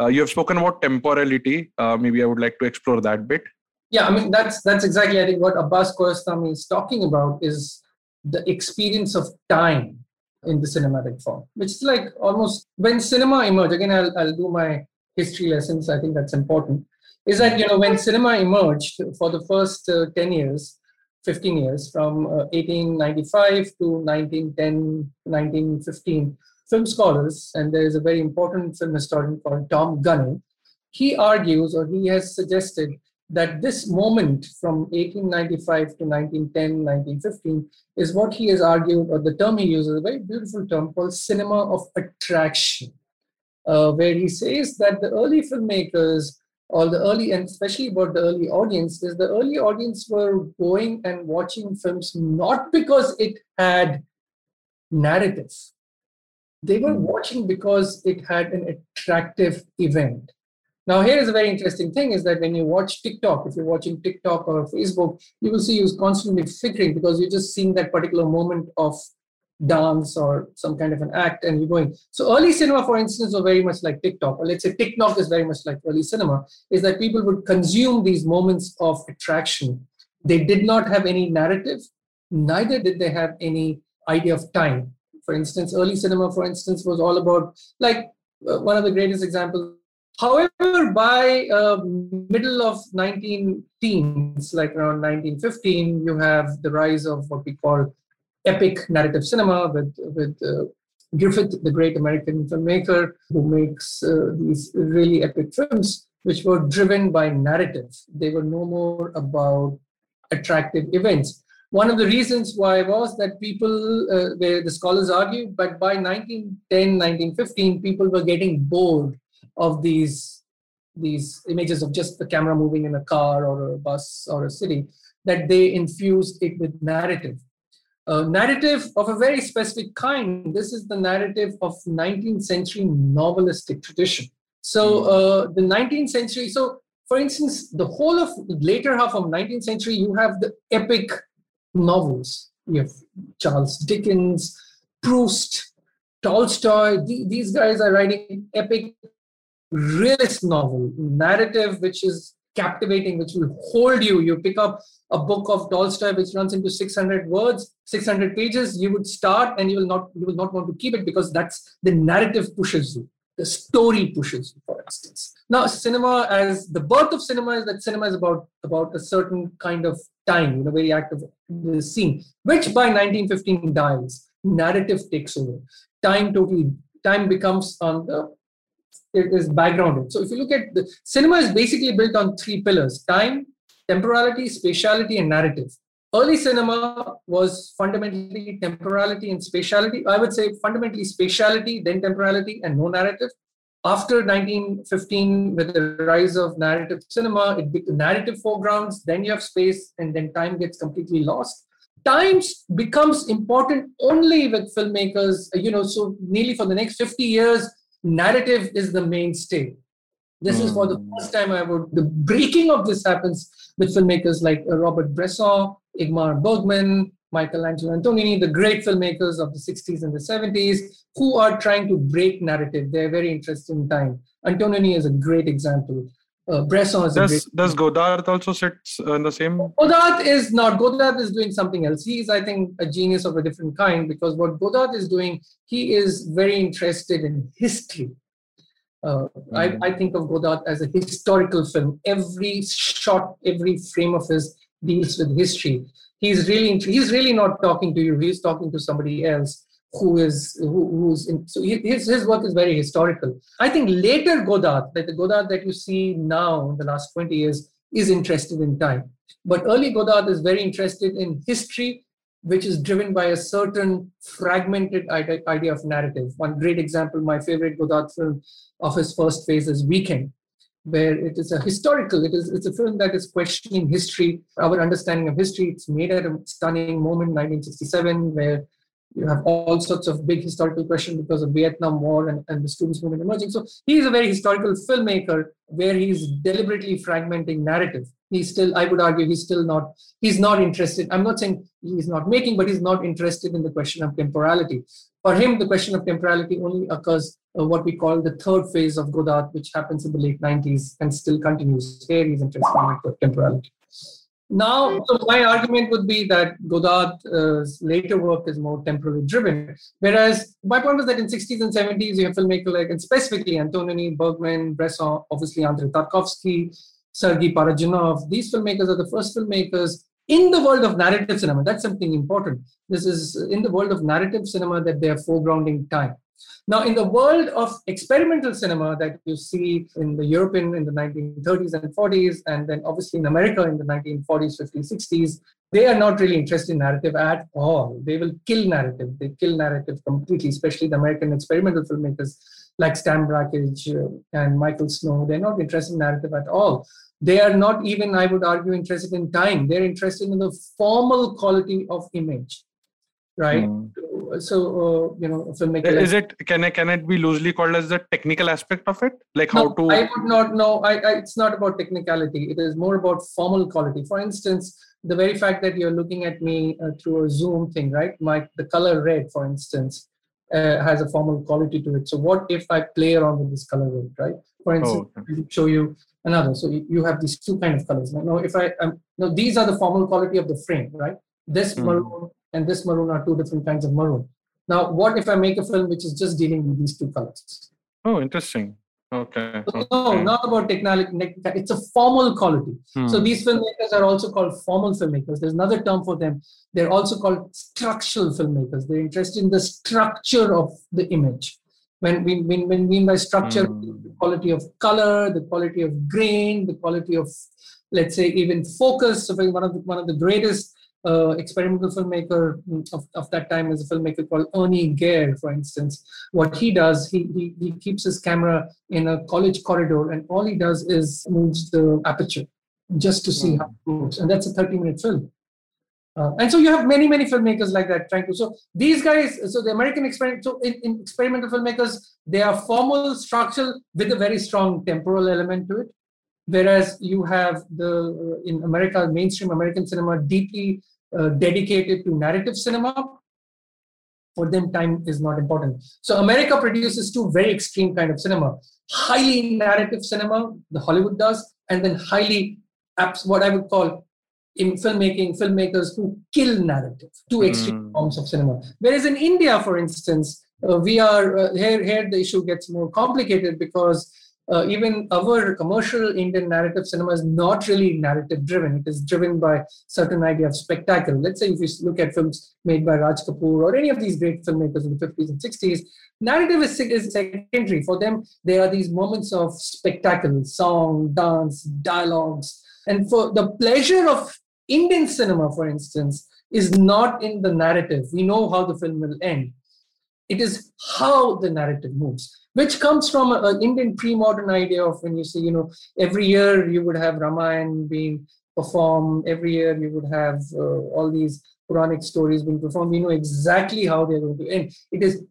Uh, you have spoken about temporality. Uh, maybe i would like to explore that bit. Yeah i mean that's that's exactly i think what abbas Kiarostami is talking about is the experience of time in the cinematic form, which is like almost when cinema emerged. Again, I'll, I'll do my history lessons. I think that's important. Is that you know when cinema emerged for the first uh, ten years, 15 years from uh, 1895 to 1910 1915 film scholars and there is a very important film historian called tom gunning he argues or he has suggested that this moment from 1895 to 1910, 1915 is what he has argued, or the term he uses, a very beautiful term called cinema of attraction, uh, where he says that the early filmmakers, or the early, and especially about the early audience, is the early audience were going and watching films not because it had narrative. They were hmm. watching because it had an attractive event now, here is a very interesting thing is that when you watch TikTok, if you're watching TikTok or Facebook, you will see you constantly flickering because you're just seeing that particular moment of dance or some kind of an act and you're going. So early cinema, for instance, was very much like TikTok, or let's say TikTok is very much like early cinema, is that people would consume these moments of attraction. They did not have any narrative, neither did they have any idea of time. For instance, early cinema, for instance, was all about like uh, one of the greatest examples However, by uh, middle of 19 teens, like around 1915, you have the rise of what we call epic narrative cinema with with uh, Griffith, the great American filmmaker, who makes uh, these really epic films, which were driven by narrative. They were no more about attractive events. One of the reasons why was that people, uh, where the scholars argue, but by 1910, 1915, people were getting bored of these these images of just the camera moving in a car or a bus or a city that they infused it with narrative. A narrative of a very specific kind. This is the narrative of 19th century novelistic tradition. So hmm. uh, the 19th century so for instance the whole of later half of 19th century you have the epic novels. You have charles dickens proust tolstoy. These guys are writing epic realist novel, narrative which is captivating, which will hold you. You pick up a book of Tolstoy which runs into 600 words, 600 pages. You would start and you will not you will not want to keep it because that's the narrative pushes you. The story pushes you, for instance. Now, cinema as the birth of cinema is that cinema is about about a certain kind of time, you know, very active the scene, which by 1915 dies. Narrative takes over. Time totally time becomes on the is backgrounded. So if you look at the cinema is basically built on three pillars: time, temporality, spatiality, and narrative. Early cinema was fundamentally temporality and spatiality. I would say fundamentally spatiality, then temporality, and no narrative. After 1915, with the rise of narrative cinema, it the narrative foregrounds, then you have space, and then time gets completely lost times becomes important only with filmmakers you know so nearly for the next 50 years narrative is the mainstay This is for the first time I would, the breaking of this happens with filmmakers like uh, Robert Bresson, Ingmar Bergman, Michelangelo Antonioni, the great filmmakers of the 60s and the 70s, who are trying to break narrative. They're very interested in time. Antonioni is a great example. Uh, Bresson is does, Does Godard also sit in the same? Godard is not. Godard is doing something else. He is, I think, a genius of a different kind because what Godard is doing, he is very interested in history. Uh, mm-hmm. I, I, think of Godard as a historical film. Every shot, every frame of his deals with history. He's really he's really not talking to you. He's talking to somebody else who is who, who's in, so his, his work is very historical. I think later Godard, like the Godard that you see now in the last 20 years, is interested in time. But early Godard is very interested in history, which is driven by a certain fragmented idea of narrative. One great example, my favorite Godard film of his first phase is Weekend, where it is a historical, it is it's a film that is questioning history, our understanding of history. It's made at a stunning moment, 1967, where you have all sorts of big historical questions because of Vietnam War and, and the students' movement emerging. So he is a very historical filmmaker where he's deliberately fragmenting narrative. He's still, I would argue, he's still not, he's not interested. I'm not saying he's not making, but he's not interested in the question of temporality. For him, the question of temporality only occurs uh, what we call the third phase of Godard, which happens in the late 90s and still continues. Here he's interested in temporality. Now, so my argument would be that Godard's uh, later work is more temporally driven. Whereas my point was that in 60s and 70s, you have filmmakers like, and specifically Antonioni, Bergman, Bresson, obviously Andrei Tarkovsky, Sergei Parajanov. These filmmakers are the first filmmakers in the world of narrative cinema. That's something important. This is in the world of narrative cinema that they are foregrounding time. Now, in the world of experimental cinema that you see in the European in the 1930s and 40s, and then obviously in America in the 1940s, 50s, 60s, they are not really interested in narrative at all. They will kill narrative. They kill narrative completely, especially the American experimental filmmakers like Stan Brakhage uh, and Michael Snow. They're not interested in narrative at all. They are not even, I would argue, interested in time. They're interested in the formal quality of image right? Mm. so uh, you know filmmaker is it can it can it be loosely called as the technical aspect of it? Like no, how to i would not know. I, I, it's not about technicality. It is more about formal quality. For instance the very fact that you're looking at me uh, through a zoom thing right? My the color red for instance uh, has a formal quality to it. So what if i play around with this color red right? For instance oh, okay. show you another. So you, you have these two kind of colors. Now if i um, no these are the formal quality of the frame right? This mm. maroon and this maroon are two different kinds of maroon. Now, what if I make a film which is just dealing with these two colors? Oh, interesting. Okay. So, No, not about technology. It's a formal quality. Hmm. So these filmmakers are also called formal filmmakers. There's another term for them. They're also called structural filmmakers. They're interested in the structure of the image. When we when, when mean by structure, hmm. the quality of color, the quality of grain, the quality of, let's say, even focus. So one of the, one of the greatest uh, experimental filmmaker of, of that time is a filmmaker called Ernie Gehr, for instance. What he does, he, he, he keeps his camera in a college corridor and all he does is moves the aperture just to see how it moves. And that's a 30 minute film. Uh, and so you have many, many filmmakers like that trying to. So these guys, so the American experiment, so in, in experimental filmmakers, they are formal, structural, with a very strong temporal element to it. Whereas you have the in America, mainstream American cinema, deeply uh, dedicated to narrative cinema, for them time is not important. So America produces two very extreme kind of cinema: highly narrative cinema, the Hollywood does, and then highly apps what I would call in filmmaking filmmakers who kill narrative, two extreme mm. forms of cinema. Whereas in India, for instance, uh, we are uh, here. Here the issue gets more complicated because uh, even our commercial Indian narrative cinema is not really narrative driven. It is driven by certain idea of spectacle. Let's say if you look at films made by Raj Kapoor or any of these great filmmakers in the 50s and 60s, narrative is, is secondary. For them, there are these moments of spectacle, song, dance, dialogues. And for the pleasure of Indian cinema, for instance, is not in the narrative. We know how the film will end. It is how the narrative moves which comes from an Indian pre-modern idea of when you say, you know, every year you would have Ramayana being performed, every year you would have uh, all these Quranic stories being performed. We know exactly how they're going to end. It is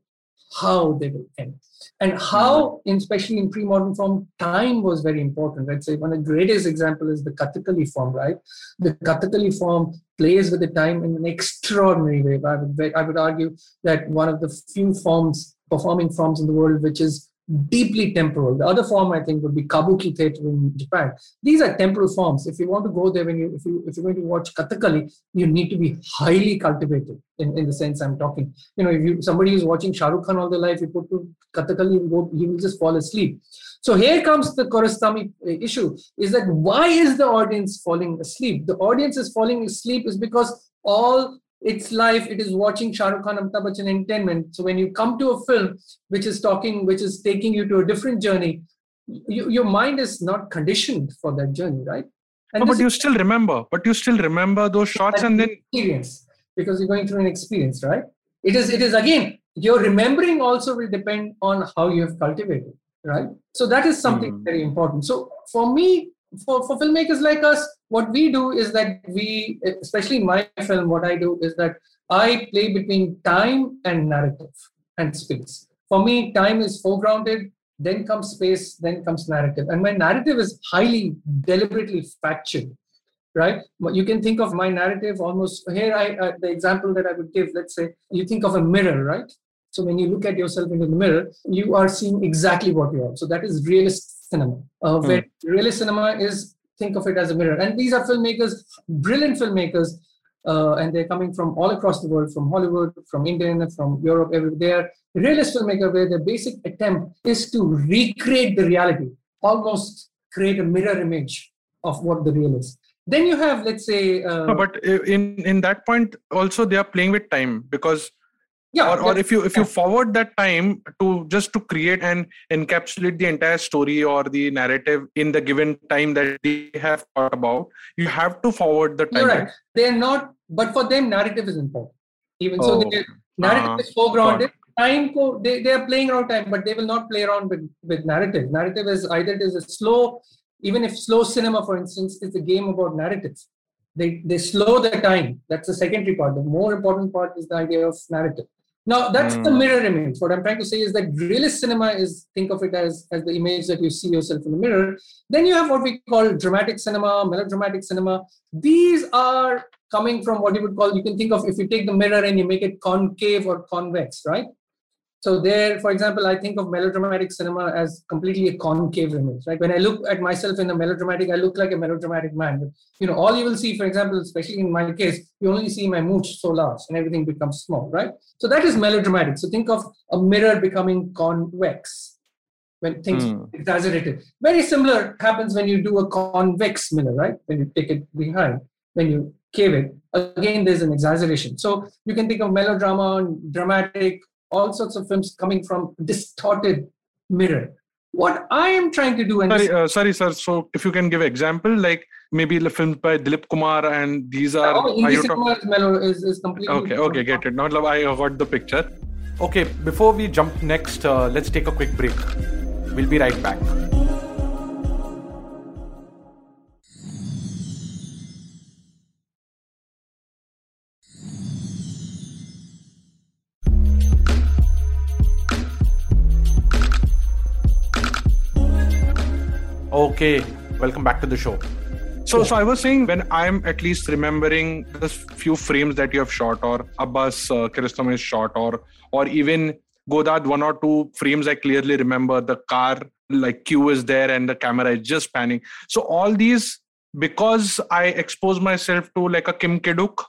how they will end. And mm-hmm. how, especially in pre-modern form, time was very important. I'd say one of the greatest example is the Kathakali form, right? The Kathakali form plays with the time in an extraordinary way. I would, I would argue that one of the few forms, performing forms in the world, which is deeply temporal. The other form, I think, would be kabuki theater in Japan. These are temporal forms. If you want to go there, when you if you if you're going to watch Kathakali, you need to be highly cultivated in, in the sense I'm talking. You know, if you somebody who's watching Shah Rukh Khan all their life, you put to Kathakali, he will just fall asleep. So here comes the Kiarostami issue: is that why is the audience falling asleep? The audience is falling asleep is because all it's life. It is watching Shah Rukh Khan Amitabh Bachchan in 10 minutes so when you come to a film which is talking which is taking you to a different journey you, your mind is not conditioned for that journey right? And but you still remember. But you still remember those shots and then experience. Because you're going through an experience right? It is it is again your remembering also will depend on how you have cultivated right? So that is something mm. very important. So for me for, for filmmakers like us, what we do is that we, especially in my film, what I do is that I play between time and narrative and space. For me, time is foregrounded, then comes space, then comes narrative. And my narrative is highly deliberately factual, right? You can think of my narrative almost here. I uh, the example that I would give. Let's say you think of a mirror, right? So when you look at yourself into the mirror, you are seeing exactly what you are. So that is realist cinema, uh, mm. where realist cinema is think of it as a mirror. And these are filmmakers, brilliant filmmakers, uh, and they're coming from all across the world, from Hollywood, from India, from Europe. Every they are realist filmmaker where their basic attempt is to recreate the reality, almost create a mirror image of what the real is. Then you have, let's say, uh, no, but in in that point also they are playing with time because yeah or, or if you if you forward that time to just to create and encapsulate the entire story or the narrative in the given time that they have thought about you have to forward the time. Right they're not but for them narrative is important. Even oh. so they, narrative uh, is foregrounded time co- they, they are playing around time but they will not play around with, with narrative. Narrative is either it is a slow even if slow cinema for instance is a game about narratives they they slow the time. That's the secondary part. The more important part is the idea of narrative now that's mm. the hmm. mirror image. What I'm trying to say is that realist cinema is think of it as, as the image that you see yourself in the mirror. Then you have what we call dramatic cinema, melodramatic cinema. These are coming from what you would call, you can think of if you take the mirror and you make it concave or convex, right? So there, for example, I think of melodramatic cinema as completely a concave image. Right? When I look at myself in the melodramatic, I look like a melodramatic man. You know, all you will see, for example, especially in my case, you only see my mooch so large and everything becomes small, right? So that is melodramatic. So think of a mirror becoming convex when things mm. exaggerated. Very similar happens when you do a convex mirror, right? When you take it behind, when you cave it, again, there's an exaggeration. So you can think of melodrama, and dramatic, all sorts of films coming from distorted mirror. What i am trying to do and sorry uh, sorry sir. So if you can give example like maybe the films by dilip kumar and these are oh, are you talk- mellow is, is completely okay okay get it. Not love. i got the picture. Okay before we jump next uh, let's take a quick break. We'll be right back Okay, welcome back to the show. So, so I was saying when I'm at least remembering the few frames that you have shot, or Abbas uh, Kiarostami is shot, or or even Godard one or two frames I clearly remember. The car like Q is there and the camera is just panning. So all these because I expose myself to like a Kim Ki-duk,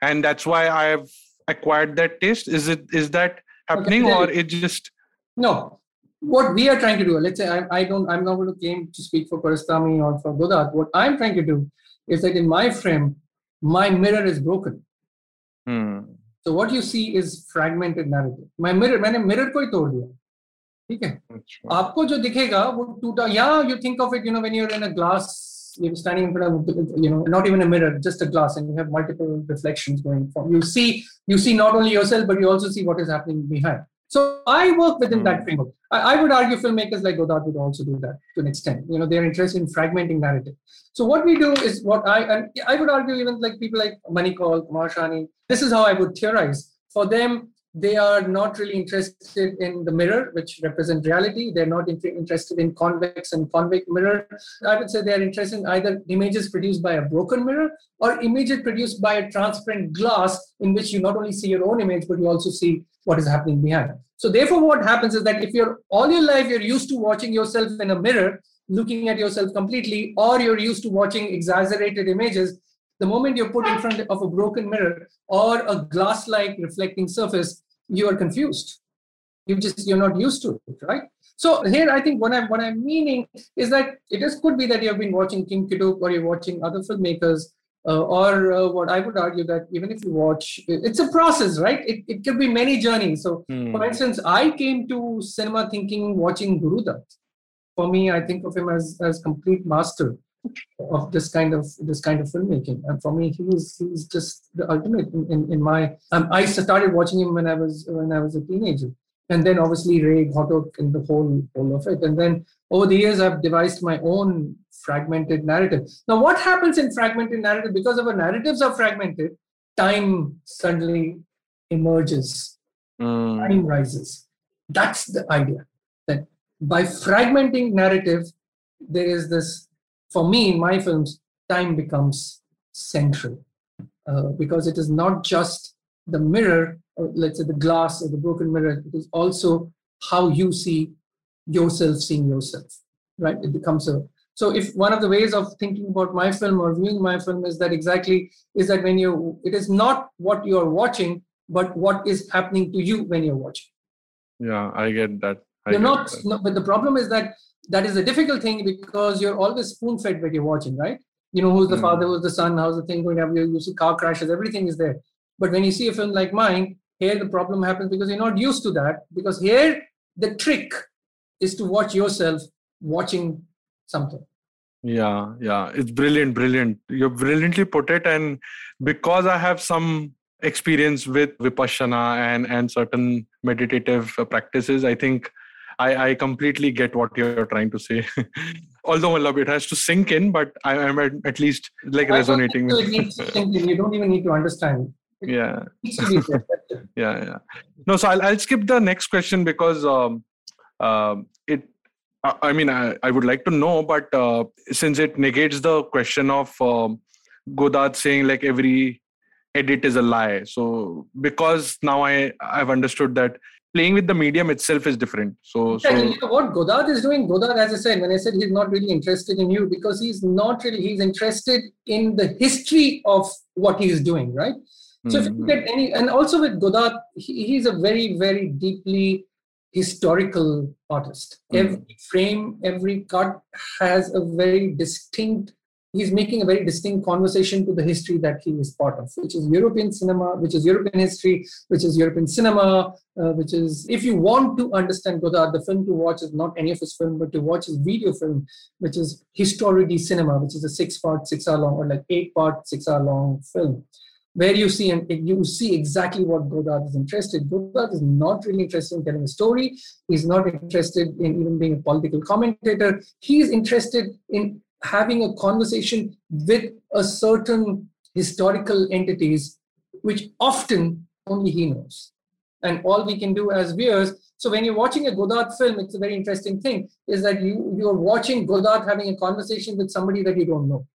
and that's why I have acquired that taste. Is it is that happening, okay, or it just no? what we are trying to do, let's say I, I don't, I'm not going to claim to speak for Kiarostami or for Buddha. What I'm trying to do is that in my frame, my mirror is broken. Hmm. So what you see is fragmented narrative. My mirror, my mirror को ही तोड़ दिया. ठीक है आपको जो दिखेगा वो टूटा या you think of it you know when you are in a you're standing in front of you know not even a mirror just a glass and you have multiple reflections going from you see you see not only yourself but you also see what is happening behind so I work within that hmm. framework. I, I, would argue filmmakers like Godard would also do that to an extent. You know, they're interested in fragmenting narrative. So what we do is what I and I would argue even like people like Mani Kaul, Kumar Shahani, this is how I would theorize. For them, they are not really interested in the mirror, which represents reality. They're not in- interested in convex and convex mirror. I would say they are interested in either images produced by a broken mirror or images produced by a transparent glass in which you not only see your own image, but you also see what is happening behind. So therefore, what happens is that if you're all your life you're used to watching yourself in a mirror, looking at yourself completely, or you're used to watching exaggerated images, the moment you're put in front of a broken mirror or a glass-like reflecting surface, you are confused. You just you're not used to it, right? So here, I think what I'm what I'm meaning is that it is could be that you've been watching Kim Ki-duk or you're watching other filmmakers, uh, or uh, what I would argue that even if you watch, it's a process, right? It, it could be many journeys. So, Hmm. for instance, I came to cinema thinking watching Guru Dutt. For me, I think of him as as complete master of this kind of this kind of filmmaking. And for me, he was he was just the ultimate in, in, in my. Um, I started watching him when I was when I was a teenager, and then obviously Ray Ghatak and the whole whole of it. And then over the years, I've devised my own fragmented narrative. Now, what happens in fragmented narrative because our narratives are fragmented? Time suddenly emerges Hmm. time rises. That's the idea. That by fragmenting narrative, there is this, for me in my films, time becomes central. Uh, because it is not just the mirror, or let's say the glass or the broken mirror, it is also how you see yourself seeing yourself, right? It becomes a so if one of the ways of thinking about my film or viewing my film is that exactly is that when you it is not what you're watching, but what is happening to you when you're watching. Yeah, I get that. I You're get not, that. no, but the problem is that that is a difficult thing because you're always spoon fed when you're watching, right? You know who's the Hmm. father, who's the son, how's the thing going to have you, see car crashes, everything is there. But when you see a film like mine, here the problem happens because you're not used to that. Because here the trick is to watch yourself watching something. Yeah, yeah, it's brilliant, brilliant. You brilliantly put it, and because I have some experience with vipassana and and certain meditative practices, I think I, I completely get what you're trying to say. Although love it has to sink in, but I am at, at least like I resonating. with it needs to sink in. You don't even need to understand. Yeah, It needs to be perceptive. yeah, yeah. No, so I'll I'll skip the next question because um, um it. I I mean, I, I would like to know, but uh, since it negates the question of um, Godard saying like every edit is a lie, so because now I I've understood that playing with the medium itself is different. So so you know what Godard is doing? Godard, as I said, when I said he's not really interested in you, because he's not really, he's interested in the history of what he is doing, right? So if you Mhm. look at any, and also with Godard, he, he's a very, very deeply historical artist. Mhm. Every frame, every cut has a very distinct, he's making a very distinct conversation to the history that he is part of, which is European cinema, which is European history, which is European cinema, uh, which is, if you want to understand Godard, the film to watch is not any of his film, but to watch his video film, which is Histoire du Cinema, which is a six part, six hour long, or like eight part, six hour long film where you see and you see exactly what Godard is interested. Godard is not really interested in telling a story. He's not interested in even being a political commentator. He's interested in having a conversation with a certain historical entities, which often only he knows. And all we can do as viewers. So when you're watching a Godard film, it's a very interesting thing, is that you you're watching Godard having a conversation with somebody that you don't know.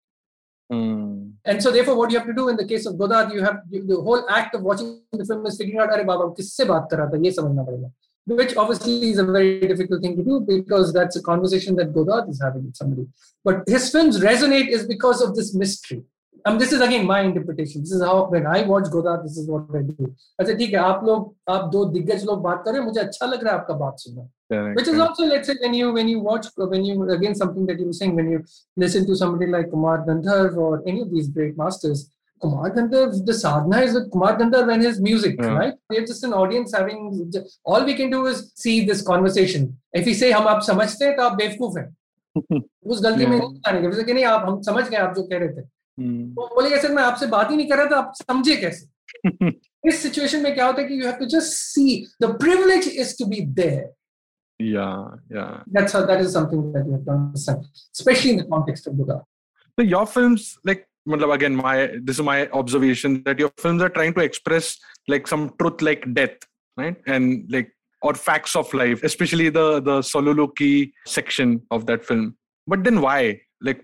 Hmm. And so, therefore, what you have to do in the case of Godard, you have you, the whole act of watching the film is figuring out, "Arey Baba, किससे बात कर रहा था? ये समझना पड़ेगा." which obviously is a very difficult thing to do because that's a conversation that Godard is having with somebody. But his films resonate is because of this mystery. Um, this is again my interpretation. This is how when I watch Godard, this is what I do. I said, okay, आप लोग आप दो दिग्गज लोग बात कर रहे हैं which is also let's say when you when you watch when you again something that you were saying when you listen to somebody like Kumar Gandharv or any of these great masters Kumar Gandharv, the sadhana is with Kumar Gandharv and his music, yeah. right? We're just an audience having, all we can do is see this conversation. If we say, हम आप समझते हैं तो आप बेवकूफ हैं उस गलती में नहीं जानेंगे जैसे कि नहीं आप हम समझ गए आप जो कह रहे थे वो बोले बोलेगा सर मैं आपसे बात ही नहीं कर रहा था आप समझे कैसे इस सिचुएशन में क्या होता है कि you have to just see the privilege is to be there Yeah, yeah. That's how that is something that you have to understand, especially in the context of Buddha. So your films, like matlab, again, my this is my observation that your films are trying to express like some truth, like death. right? And like or facts of life, especially the the Soliloquy section of that film. But then why? Like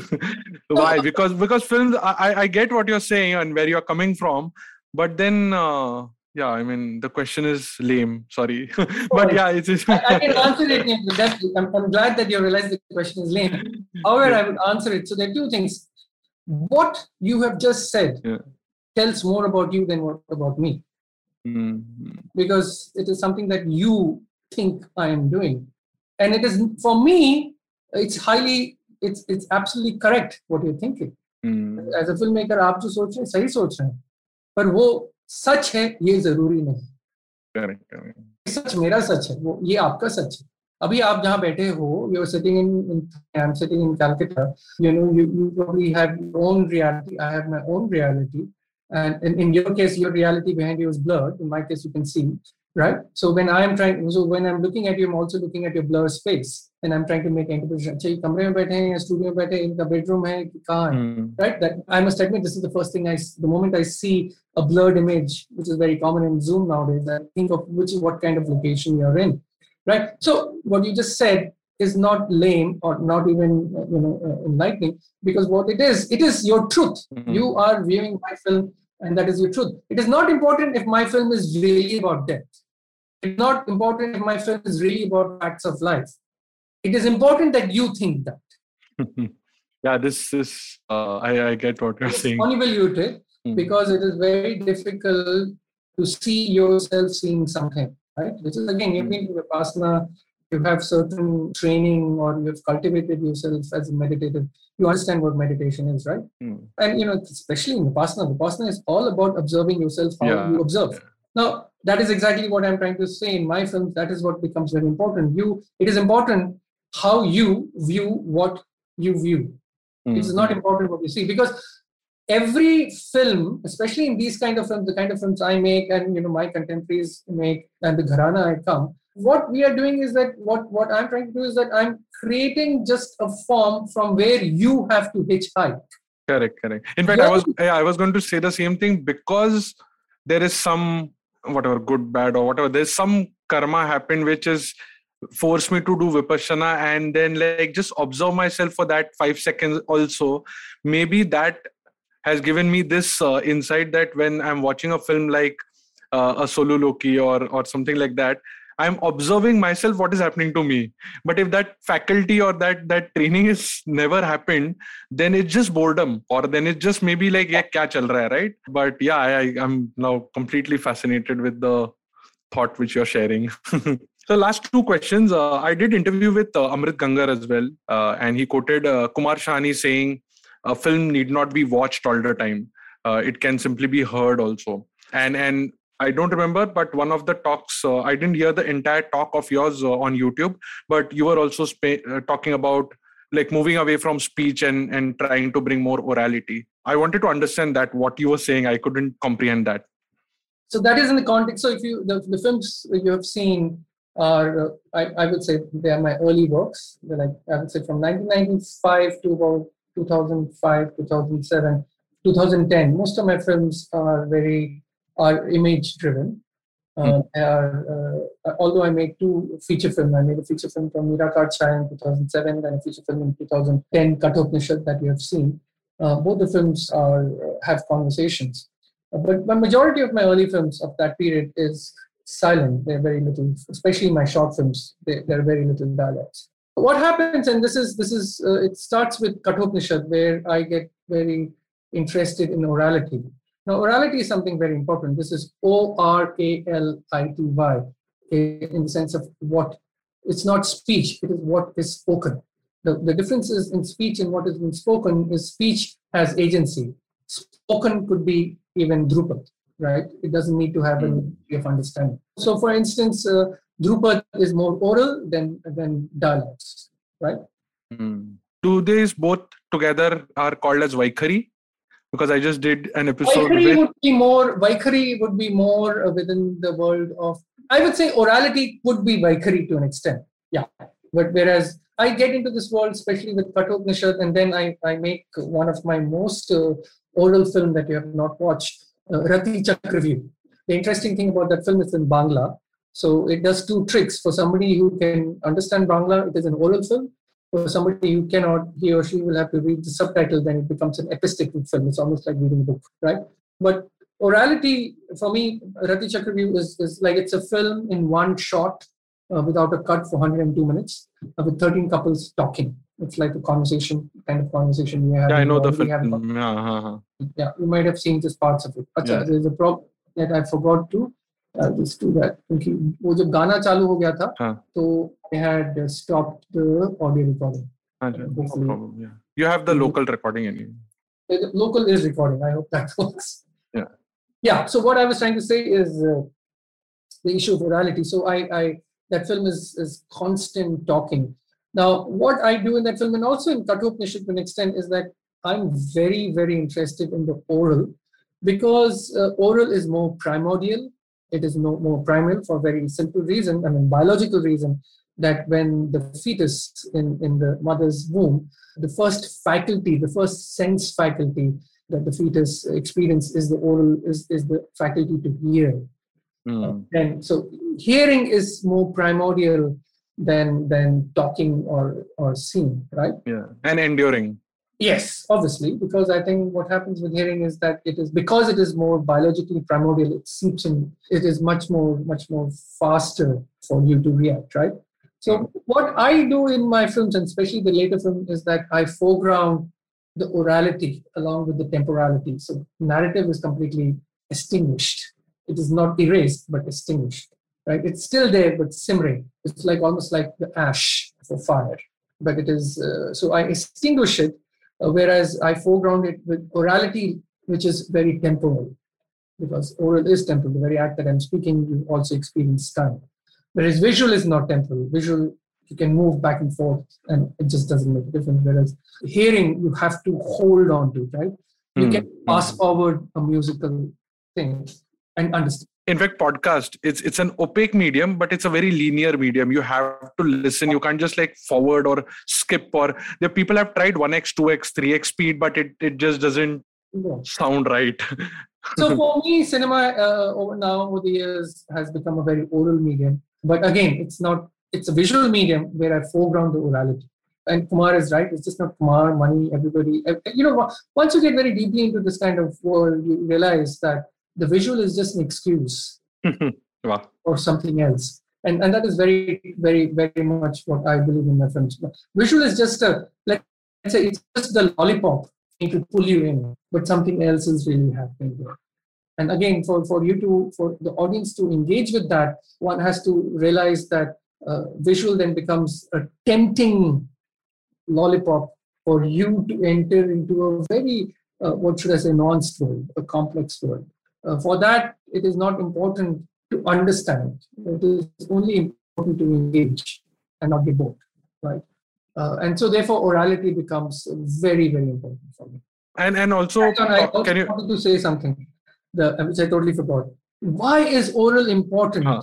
why? Because because films, I I get what you're saying and where you're coming from, but then. Uh, yeah, I mean the question is lame. Sorry, but yeah, it's. it's I, I, can answer it. That, I'm, I'm glad that you realize the question is lame. However, I would answer it. So there are two things What you have just said Yeah. tells more about you than what about me. Mm, because it is something that you think I am doing. And it is for me, it's highly, it's it's absolutely correct what you're thinking. mm, As a filmmaker, आप जो सोच रहे हैं सही सोच रहे हैं पर वो सच है ये जरूरी नहीं correct, correct. सच मेरा सच है वो ये आपका सच है अभी आप जहाँ बैठे हो you are sitting in I am sitting in Calcutta you know you you probably have your own reality I have my own reality and in, in your case your reality behind you is blurred in my case you can see right so when i am trying so when i'm looking at you i'm also looking at your blur space and i'm trying to make interpretation अच्छा ये कमरे में बैठे हैं या studio में बैठे हैं इनका बेडरूम है कि कहाँ है Mm, right that i must admit this is the first thing i s- the moment i see a blurred image which is very common in zoom nowadays i think of which what kind of location you're in right so what you just said is not lame or not even uh, you know uh, enlightening because what it is it is your truth Mhm. you are viewing my film and that is your truth it is not important if my film is really about death it's not important if my film is really about facts of life it is important that you think that yeah, this is. Uh, I I get what you're it's saying. convoluted Mm. because it is very difficult to see yourself seeing something, right? Which is again, you've been to Vipassana, you have certain training or you've cultivated yourself as a meditative, you understand what meditation is, right? Mm, And you know, especially in Vipassana, Vipassana is all about observing yourself how Yeah, you observe. yeah. Now, that is exactly what I'm trying to say in my films. That is what becomes very important. You, it is important how you view what you view it's mm, not important what you see because every film especially in these kind of films the kind of films i make and you know my contemporaries make and the gharana i come what we are doing is that what what i'm trying to do is that i'm creating just a form from where you have to hitchhike Correct, correct. In fact, I was yeah, I was going to say the same thing because there is some whatever good, bad, or whatever. There's some karma happened which is forced me to do vipassana and then like just observe myself for that five seconds also maybe that has given me this uh, insight that when i'm watching a film like uh, a Soliloquy or or something like that i'm observing myself what is happening to me. But if that faculty or that that training is never happened then it's just boredom or then it's just maybe like yeah kya chal raha hai, right? But yeah I, i'm now completely fascinated with the thought which you're sharing. So last two questions uh, i did interview with uh, amrit gangar as well uh, and he quoted uh, Kumar Shahani saying a film need not be watched all the time. Uh, it can simply be heard also. And and i don't remember but one of the talks uh, i didn't hear the entire talk of yours uh, on youtube but you were also uh, talking about like moving away from speech and and trying to bring more orality. I wanted to understand that what you were saying i couldn't comprehend that. So that is in the context so if you the, the films you have seen are uh, I, I would say they are my early works. They're like i would say from 1995 to about 2005 2007 2010 most of my films are very are image driven uh, they are, uh, although I made two feature films, I made a feature film from Nirakar Chhaya in 2007 and a feature film in 2010, Kathopanishad, that you have seen. Uh, both the films are have conversations. Uh, but the majority of my early films of that period is silent. They're very little, especially my short films. They, there are very little dialogues. What happens, and this is this is uh, it starts with Kathopanishad, where I get very interested in orality. Now, orality is something very important. This is O R A L I T Y, in the sense of what it's not speech, it is what is spoken. The, the differences in speech and what has been spoken is speech has agency. Spoken could be even Dhrupad, right? It doesn't need to have any degree of understanding. So, for instance, uh, Dhrupad is more oral than, than dialogues, right? Do these both together are called as Vaikhari? Because I just did an episode. Vaikhari with- would be more. Vaikhari would be more uh, within the world of. I would say orality would be Vaikhari to an extent. Yeah, but whereas I get into this world, especially with Kathopanishad, and then I, I make one of my most uh, oral film that you have not watched, uh, Rati Chakravyuh. the interesting thing about that film is in Bangla. So it does two tricks. For somebody who can understand Bangla, it is an oral film. For somebody who cannot, he or she will have to read the subtitles, then it becomes an epistic film. It's almost like reading a book, right? But orality, for me, Rati Chakravyuh is, is like it's a film in one shot uh, without a cut for 102 minutes uh, with 13 couples talking. It's like a conversation, kind of conversation we have. Yeah, I know the film. Yeah, uh-huh. yeah, you might have seen just parts of it. But yeah. There's a problem that I forgot to just do that. क्योंकि वो जब गाना चालू हो गया था, हाँ. तो I had uh, stopped the audio recording. Ajay, no Hopefully. problem, yeah. You have the local recording anyway. The local is recording. I hope that works. Yeah. Yeah. So what I was trying to say is uh, the issue of orality. So I, I that film is is constant talking. Now, what I do in that film, and also in Kathopanishad to an extent, is that I'm very, very interested in the oral because uh, oral is more primordial. it is no, more primal for very simple reason, I mean, biological reason, that when the fetus in, in the mother's womb, the first faculty, the first sense faculty that the fetus experience is the oral, is, is the faculty to hear. Hmm. And so hearing is more primordial than than talking or or seeing, right? Yeah, and enduring. Yes, obviously, because I think what happens with hearing is that it is because it is more biologically primordial, it seeps in, it is much more, much more faster for you to react, right? So what I do in my films, and especially the later film, is that I foreground the orality along with the temporality. So narrative is completely extinguished. It is not erased, but extinguished. Right? It's still there, but simmering. It's like almost like the ash of a fire. But it is uh, so I extinguish it uh, whereas I foreground it with orality, which is very temporal, because oral is temporal. The very act that I'm speaking, you also experience time. Whereas visual is not temporal. Visual, you can move back and forth, and it just doesn't make a difference. Whereas hearing, you have to hold on to, right? You Hmm. can fast forward a musical thing and understand. In fact, podcast it's it's an opaque medium, but it's a very linear medium. You have to listen. You can't just like forward or skip. Or the people have tried one x, two x, three x speed, but it it just doesn't Yeah. sound right. so for me, cinema uh, over now over the years has become a very oral medium. But again, it's not. It's a visual medium where I foreground the orality. And Kumar is right. It's just not Kumar, Mani, everybody. You know, once you get very deeply into this kind of world, you realize that the visual is just an excuse Wow. or something else. And, and that is very, very, very much what I believe in my films. Visual is just a, let's say, it's just the lollipop to pull you in, but something else is really happening there. And again, for, for you to, for the audience to engage with that, one has to realize that uh, visual then becomes a tempting lollipop for you to enter into a very, uh, what should I say, nuanced world, a complex world. Uh, for that, it is not important to understand. It is only important to engage and not get bored, right? Uh, and so, therefore, orality becomes very, very important for me. And and also, And I uh, also can you? wanted to say something, the, which I totally forgot. Why is oral important? Huh.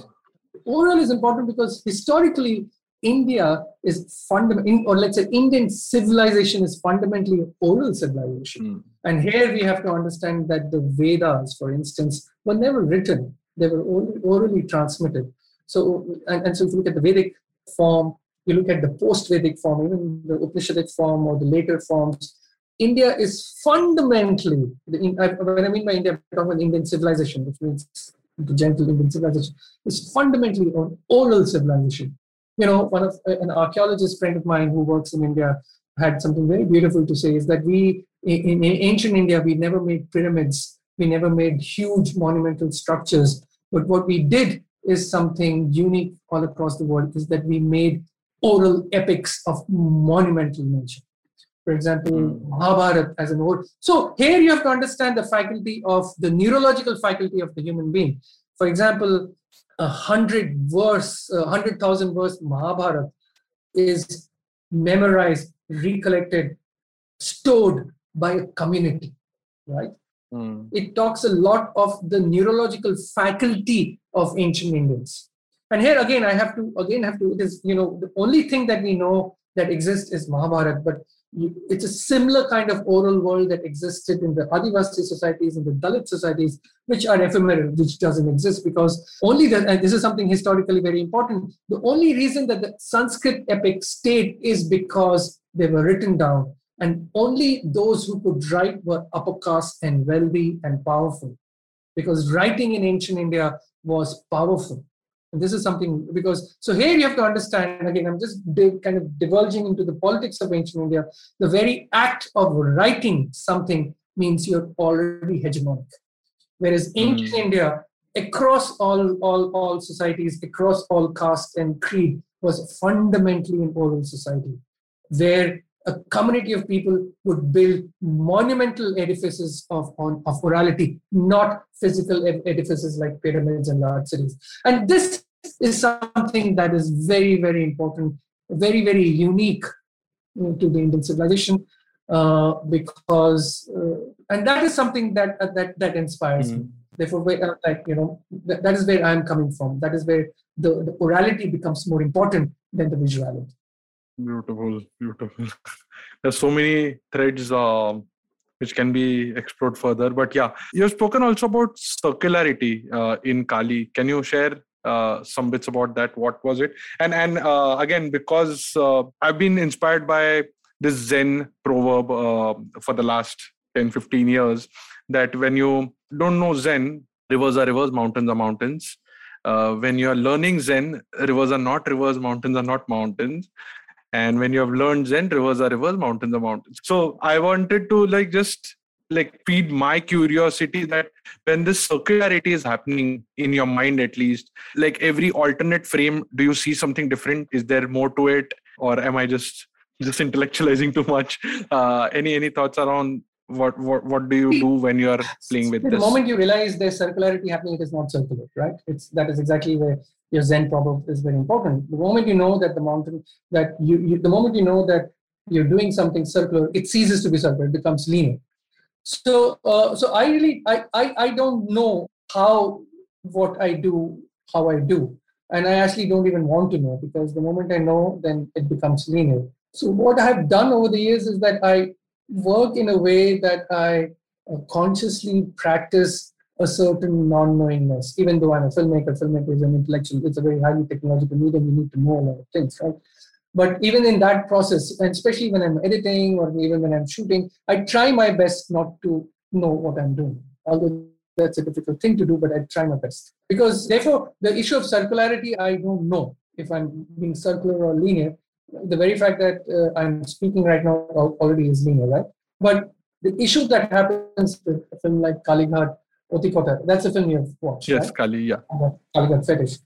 Oral is important because historically, India is fundamental, or let's say Indian civilization is fundamentally oral civilization. Hmm. And here we have to understand that the Vedas, for instance, were never written, they were only orally transmitted. So, and, and so if you look at the Vedic form, you look at the post Vedic form, even the Upanishadic form or the later forms, India is fundamentally, when I mean by India, I'm talking about Indian civilization, which means the gentle Indian civilization, is fundamentally an oral civilization. You know, one of uh, an archaeologist friend of mine who works in India had something very beautiful to say is that we, in, in ancient India, we never made pyramids, we never made huge monumental structures, but what we did is something unique all across the world is that we made oral epics of monumental nature. For example, hmm. Mahabharata as an old. So here you have to understand the faculty of the neurological faculty of the human being. For example, a hundred verse, a hundred thousand verse Mahabharata is memorized, recollected, stored by a community, right? Hmm. it talks a lot of the neurological faculty of ancient Indians. And here again, I have to again have to. It is you know the only thing that we know that exists is Mahabharata, but it's a similar kind of oral world that existed in the Adivasi societies and the Dalit societies, which are ephemeral, which doesn't exist because only and this is something historically very important. The only reason that the Sanskrit epics stayed is because they were written down, and only those who could write were upper caste and wealthy and powerful, because writing in ancient India was powerful. This is something because so here you have to understand again. I'm just kind of divulging into the politics of ancient India. The very act of writing something means you're already hegemonic, whereas ancient mm. India, across all all all societies, across all caste and creed, was fundamentally an oral society, where a community of people would build monumental edifices of, on, of orality, not physical edifices like pyramids and large cities. And this is something that is very, very important, very, very unique to the Indian civilization. Uh, because uh, and that is something that uh, that that inspires mm-hmm. me. Therefore, where, uh, like you know, that, that is where I am coming from. That is where the, the orality becomes more important than the visuality. Beautiful, beautiful. There's so many threads uh, which can be explored further. But yeah, you've spoken also about circularity uh, in Kali. Can you share uh, some bits about that? What was it? And and uh, again, because uh, I've been inspired by this Zen proverb uh, for the last 10, 15 years that when you don't know Zen, rivers are rivers, mountains are mountains. Uh, when you're learning Zen, rivers are not rivers, mountains are not mountains and when you have learned zen rivers are rivers mountains are mountains so i wanted to like just like feed my curiosity that when this circularity is happening in your mind at least like every alternate frame do you see something different is there more to it or am i just just intellectualizing too much uh, any any thoughts around what what what do you do when you are playing with the this? The moment you realize there's circularity happening, it is not circular, right? It's that is exactly where your Zen proverb is very important. The moment you know that the mountain that you, you the moment you know that you're doing something circular, it ceases to be circular, it becomes linear. So uh, so I really I, I I don't know how what I do how I do, and I actually don't even want to know because the moment I know, then it becomes linear. So what I have done over the years is that I work in a way that I uh, consciously practice a certain non-knowingness. Even though I'm a filmmaker, filmmaker is an intellectual. It's a very highly technological medium. You need to know a lot of things, right? But even in that process, and especially when I'm editing or even when I'm shooting, I try my best not to know what I'm doing. Although that's a difficult thing to do, but I try my best. Because therefore, the issue of circularity, I don't know if I'm being circular or linear the very fact that uh, I'm speaking right now already is linear, right? But the issue that happens with a film like Kalighat That's a film you've watched. Yes, right? Kali, yeah. Kalighat Fetish.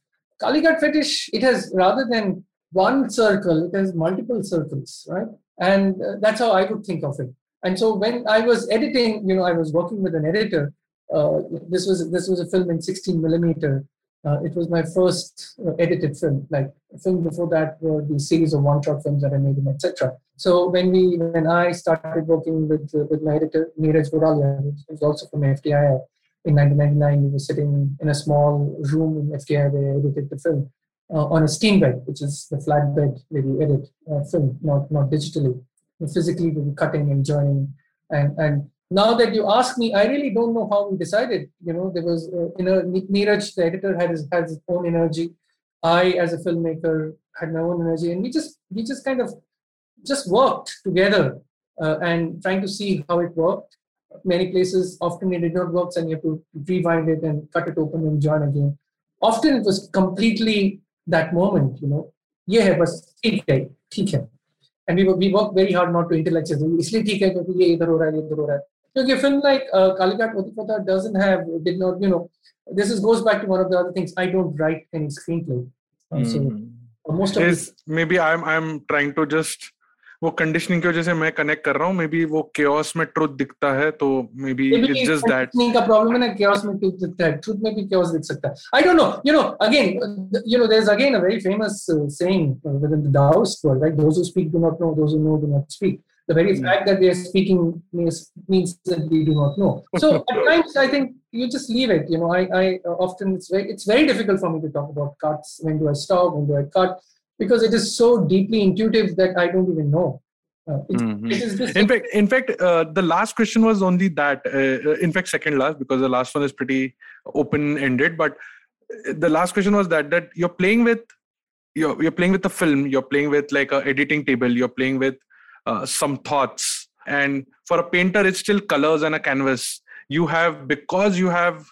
Kalighat Fetish, it has rather than one circle, it has multiple circles, right? And uh, that's how I would think of it. And so when I was editing, you know, I was working with an editor. Uh, this was this was a film in 16 millimeter uh, it was my first uh, edited film. Like a film before that were the series of one-shot films that I made, etc. So when we, when I started working with uh, with my editor Neeraj Vodalia, who's also from FTI, in 1999, we were sitting in a small room in FTI where I edited the film uh, on a steam bed, which is the flat bed where you edit uh, film, not not digitally. physically, we were cutting and joining, and and now that you ask me, I really don't know how we decided. You know, there was uh, know Neeraj, the editor, had his has his own energy. I, as a filmmaker, had my own energy, and we just we just kind of just worked together uh, and trying to see how it worked Many places, often it did not work, and you have to rewind it and cut it open and join again. Often it was completely that moment, you know. Yeah, but ठीक है ठीक है and we we work very hard not to intellectualize इसलिए ठीक है क्योंकि ये इधर हो रहा है इधर हो रहा है Look, a film like uh, Kalighat Otikota doesn't have, did not, you know, this is, goes back to one of the other things. I don't write any screenplay. Uh, mm. So uh, most of is maybe I'm I'm trying to just वो conditioning की वजह से मैं connect कर रहा हूँ may be वो chaos में ट्रुथ दिखता है तो may be it's just that का प्रॉब्लम है ना केओस में ट्रुथ दिखता है ट्रुथ में भी केओस दिख सकता है I don't know you know again you know there is again a very famous saying within the Daoist world right those who speak do not know those who know do not speak the very mm. fact that they are speaking means, means that we do not know. So at times, I think you just leave it. You know, I, I uh, often it's very it's very difficult for me to talk about cuts. When do I stop? When do I cut? Because it is so deeply intuitive that I don't even know. Uh, it, Mhm. it is In fact, in fact, uh, the last question was only that. Uh, in fact, second last because the last one is pretty open-ended. But uh, the last question was that that you're playing with, you're you're playing with the film. You're playing with like a editing table. You're playing with uh, some thoughts. And for a painter, it's still colors and a canvas. You have because you have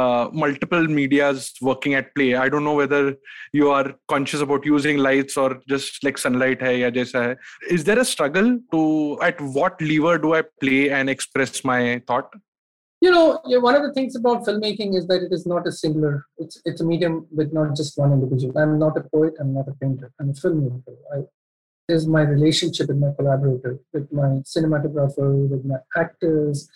uh, multiple medias working at play. I don't know whether you are conscious about using lights or just like sunlight hai ya jaisa hai. Is there a struggle to at what lever do I play and express my thought? you know one of the things about filmmaking is that it is not a singular it's it's a medium with not just one individual i'm not a poet i'm not a painter i'm a filmmaker I, is my relationship with my collaborator with my cinematographer with my actors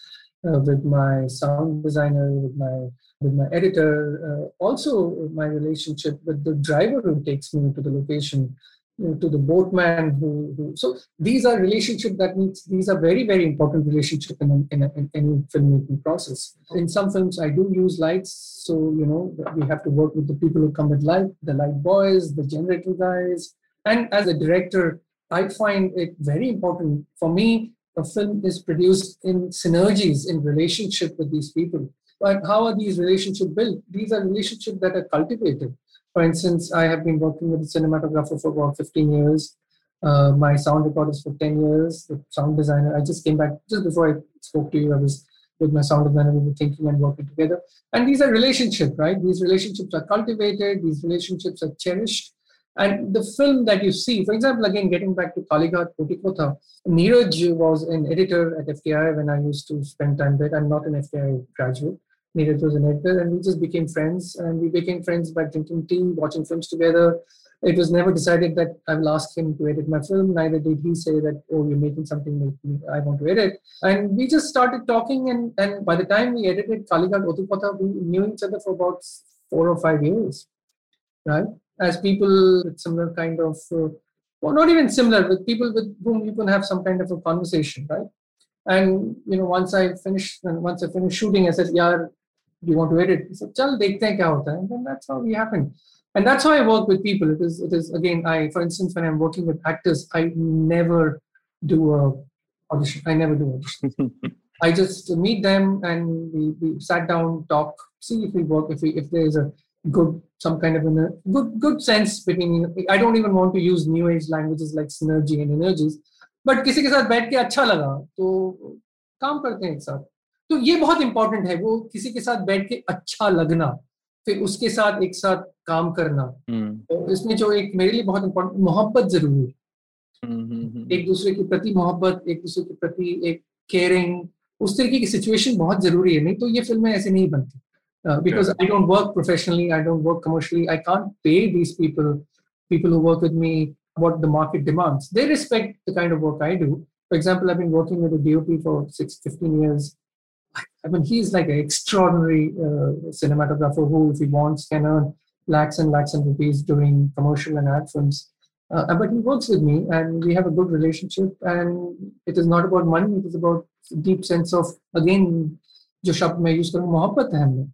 uh, with my sound designer with my with my editor uh, also my relationship with the driver who takes me to the location you know, to the boatman who, who so these are relationships that needs these are very very important relationship in, in, in any filmmaking process. In some films i do use lights so you know we have to work with the people who come with light the light boys the generator guys. And as a director i find it very important for me a film is produced in synergies in relationship with these people but how are these relationships built these are relationships that are cultivated for instance, I have been working with a cinematographer for about 15 years. Uh, my sound recorders for 10 years. The sound designer, I just came back just before I spoke to you. I was with my sound designer, we were thinking and working together. And these are relationships, right? These relationships are cultivated, these relationships are cherished. And the film that you see, for example, again, getting back to Kalighat Kotikotha, Neeraj was an editor at FTI when I used to spend time there. I'm not an FTI graduate. Neeraj was an editor, and we just became friends. And we became friends by drinking tea, watching films together. It was never decided that I will ask him to edit my film. Neither did he say that, oh, you're making something I want to edit. And we just started talking. And, and by the time we edited Kalighat Otukotha, we knew each other for about four or five years, right? As people with similar kind of, uh, well, not even similar, with people with whom you can have some kind of a conversation, right? And you know, once I finished, once I finished shooting, I said, "Yeah, you want to edit?" He said, "Chal, dekhte hain kya hota hai." And then that's how we happened. And that's how I work with people. It is, it is again, I, for instance, when I'm working with actors, I never do a audition. I never do audition. I just meet them and we, we sat down, talk, see if we work, if we if there is a good some kind of a good good sense between. I don't even want to use new age languages like synergy and energies, but किसी के साथ बैठ के अच्छा लगा तो काम करते हैं एक साथ तो ये बहुत इंपॉर्टेंट है वो किसी के साथ बैठ के अच्छा लगना फिर उसके साथ एक साथ काम करना। तो इसमें जो एक मेरे लिए बहुत इंपॉर्टेंट मोहब्बत ज़रूरी है। एक दूसरे के प्रति मोहब्बत एक दूसरे के प्रति एक केयरिंग उस तरीके की सिचुएशन बहुत ज़रूरी है नहीं तो ये फ़िल्में ऐसे नहीं बनती। Because I don't work professionally I don't work commercially I can't pay these people people who work with me what the market demands. They respect the kind of work i do. For example i've been working with a dop for six 15 years. i mean he's like an extraordinary uh, cinematographer who if he wants can earn lakhs and lakhs of rupees doing commercial and ad films uh, but he works with me and we have a good relationship and it is not about money it is about deep sense of again जो शब्द मैं use करूँ मोहब्बत है हम लोग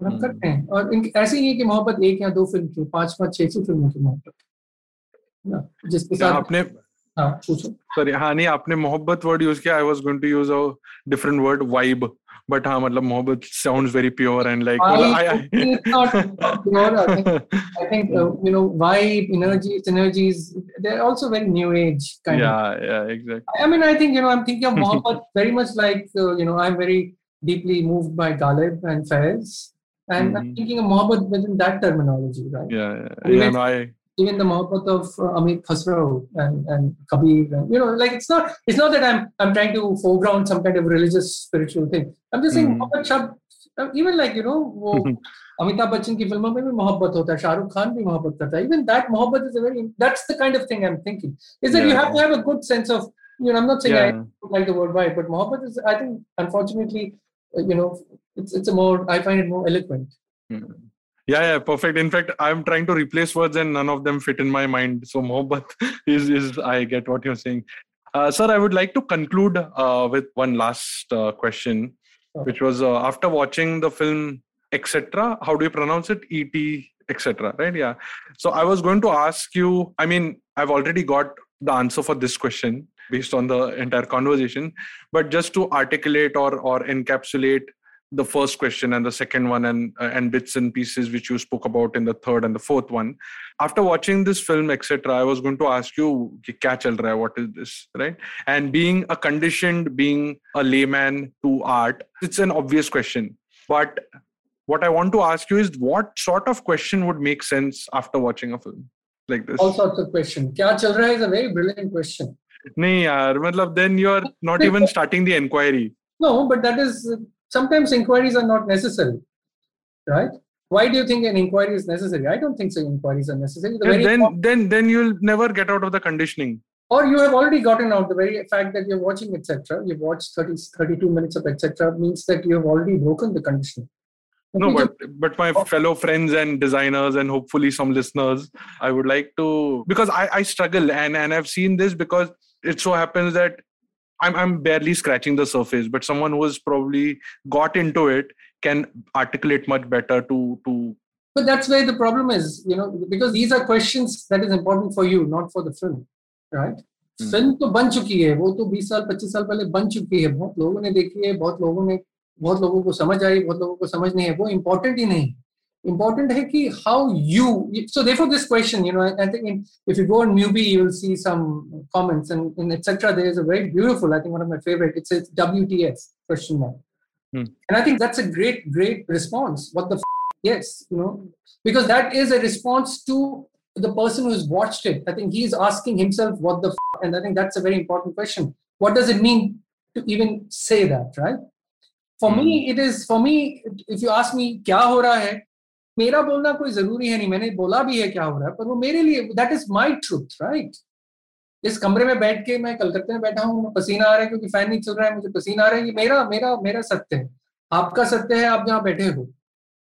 और हम करते हैं और इन ऐसे ही है कि मोहब्बत एक या दो फिल्म की पांच पांच छह छह फिल्मों की मोहब्बत ना, जिसके क्या साथ आपने हाँ पूछो सॉरी हाँ नहीं आपने मोहब्बत वर्ड यूज किया I was going to use a different word vibe but हाँ मतलब मोहब्बत sounds very pure and like I- it's not pure, I think, I think uh, you know vibe, energy, synergies. They're also very new age kind of. yeah yeah exactly I mean, I think you know, I'm thinking of Mohammed very much like uh, you know, I'm very deeply moved by Ghalib and Faiz, and I'm Mhm. thinking of Mohammed within that terminology, right? yeah yeah, Even- yeah no, I even the Mohabbat of uh, Amir Khusrau and, and Kabir, and, you know, like it's not it's not that I'm I'm trying to foreground some kind of religious spiritual thing. I'm just saying mm. Shab, uh, even like you know, Amitabh Bachchan ki filmon mein bhi mohabbat hota Shah Rukh Khan bhi mohabbat karta. Even that mohabbat is a very that's the kind of thing I'm thinking. Is that yeah. you have to have a good sense of you know, I'm not saying yeah. I don't like the word why, but mohabbat is I think unfortunately, uh, you know, it's it's a more I find it more eloquent. Mm. Yeah, yeah, perfect. In fact, I'm trying to replace words and none of them fit in my mind. So mohabbat is is I get what you're saying. Uh, sir, I would like to conclude uh, with one last uh, question, Sure. which was uh, after watching the film etc. How do you pronounce it? E T etc. Right? Yeah. So I was going to ask you. I mean, I've already got the answer for this question, based on the entire conversation. But just to articulate or or encapsulate the first question and the second one and uh, and bits and pieces which you spoke about in the third and the fourth one. After watching this film etc i was going to ask you ki kya chal raha hai, what is this? Right? And being a conditioned being a layman to art it's an obvious question. But what i want to ask you is what sort of question would make sense after watching a film like this? All sorts of question kya chal raha is a very brilliant question. Nahi yaar matlab then you're not even starting the inquiry. No but that is sometimes inquiries are not necessary right? Why do you think an inquiry is necessary? I don't think so inquiries are necessary. The Yeah, then then then you'll never get out of the conditioning. Or you have already gotten out. The very fact that you're watching etc you've watched 30 32 minutes of etc means that you have already broken the conditioning. No but but my fellow friends and designers and hopefully some listeners i would like to because i i struggle and and i've seen this because it so happens that i'm i'm barely scratching the surface but someone who has probably got into it can articulate much better to to But that's where the problem is, you know, because these are questions that is important for you, not for the film, right? Hmm. Film तो बन चुकी है वो तो 20 साल 25 साल पहले बन चुकी है बहुत लोगों ने देखी है बहुत लोगों ने बहुत लोगों को समझ आई बहुत लोगों को समझ नहीं है वो इम्पोर्टेंट ही नहीं important hai how you so therefore this question you know i, think if you go on Mubi you'll see some comments and, and etc there is a very beautiful i think one of my favorite it says wts question mark. Hmm. And i think that's a great great response. What the yes you know because that is a response to the person who's watched it. I think he's asking himself what the and i think that's a very important question. What does it mean to even say that right? For hmm. me, it is for me. If you ask me, kya ho hai, मेरा बोलना कोई ज़रूरी है नहीं, मैंने बोला भी है क्या हो रहा है, पर वो मेरे लिए that is my truth right इस कमरे में बैठ के मैं कलकत्ते में बैठा हूँ पसीना आ रहा है क्योंकि फ़ैन नहीं चल रहा है, मुझे पसीना आ रहा है, ये मेरा मेरा मेरा सत्य है। आपका सत्य है, आप जहाँ बैठे हो,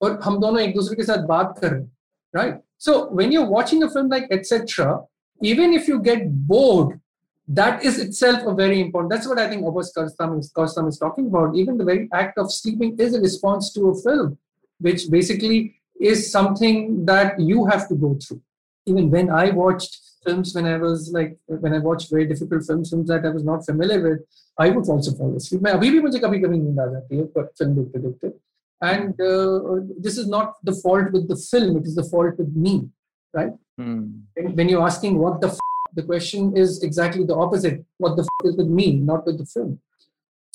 और हम दोनों एक दूसरे के साथ बात कर रहे हैं right so when you watching film like etcetera even if you get bored that is itself a very important I very act of sleeping is a response to a film which basically is something that you have to go through even when i watched films when i was like when i watched very difficult films films that i was not familiar with i would also fall asleep मैं अभी भी मुझे कभी कभी नींद आ जाती है पर फिल्म देखते देखते and uh, this is not the fault with the film it is the fault with me right when, when you're asking what the f- the question is exactly the opposite what the f- is with me not with the film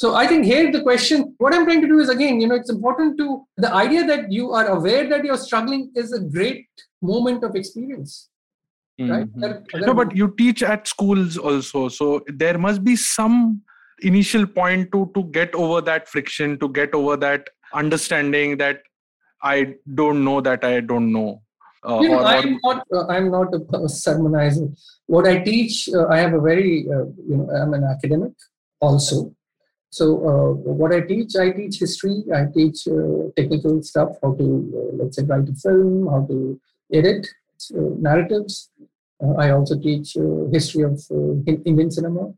so i think here the question what i'm trying to do is again you know it's important to the idea that you are aware that you're struggling is a great moment of experience right Mhm. Agar- no but you teach at schools also so there must be some initial point to to get over that friction to get over that understanding that i don't know that i don't know uh, you know, or- or- I'm not. Uh, I'm not a, a sermonizer. What I teach, uh, I have a very, uh, you know, I'm an academic also. So uh, what I teach, I teach history. I teach uh, technical stuff, how to uh, let's say write a film, how to edit uh, narratives. Uh, I also teach uh, history of Indian cinema.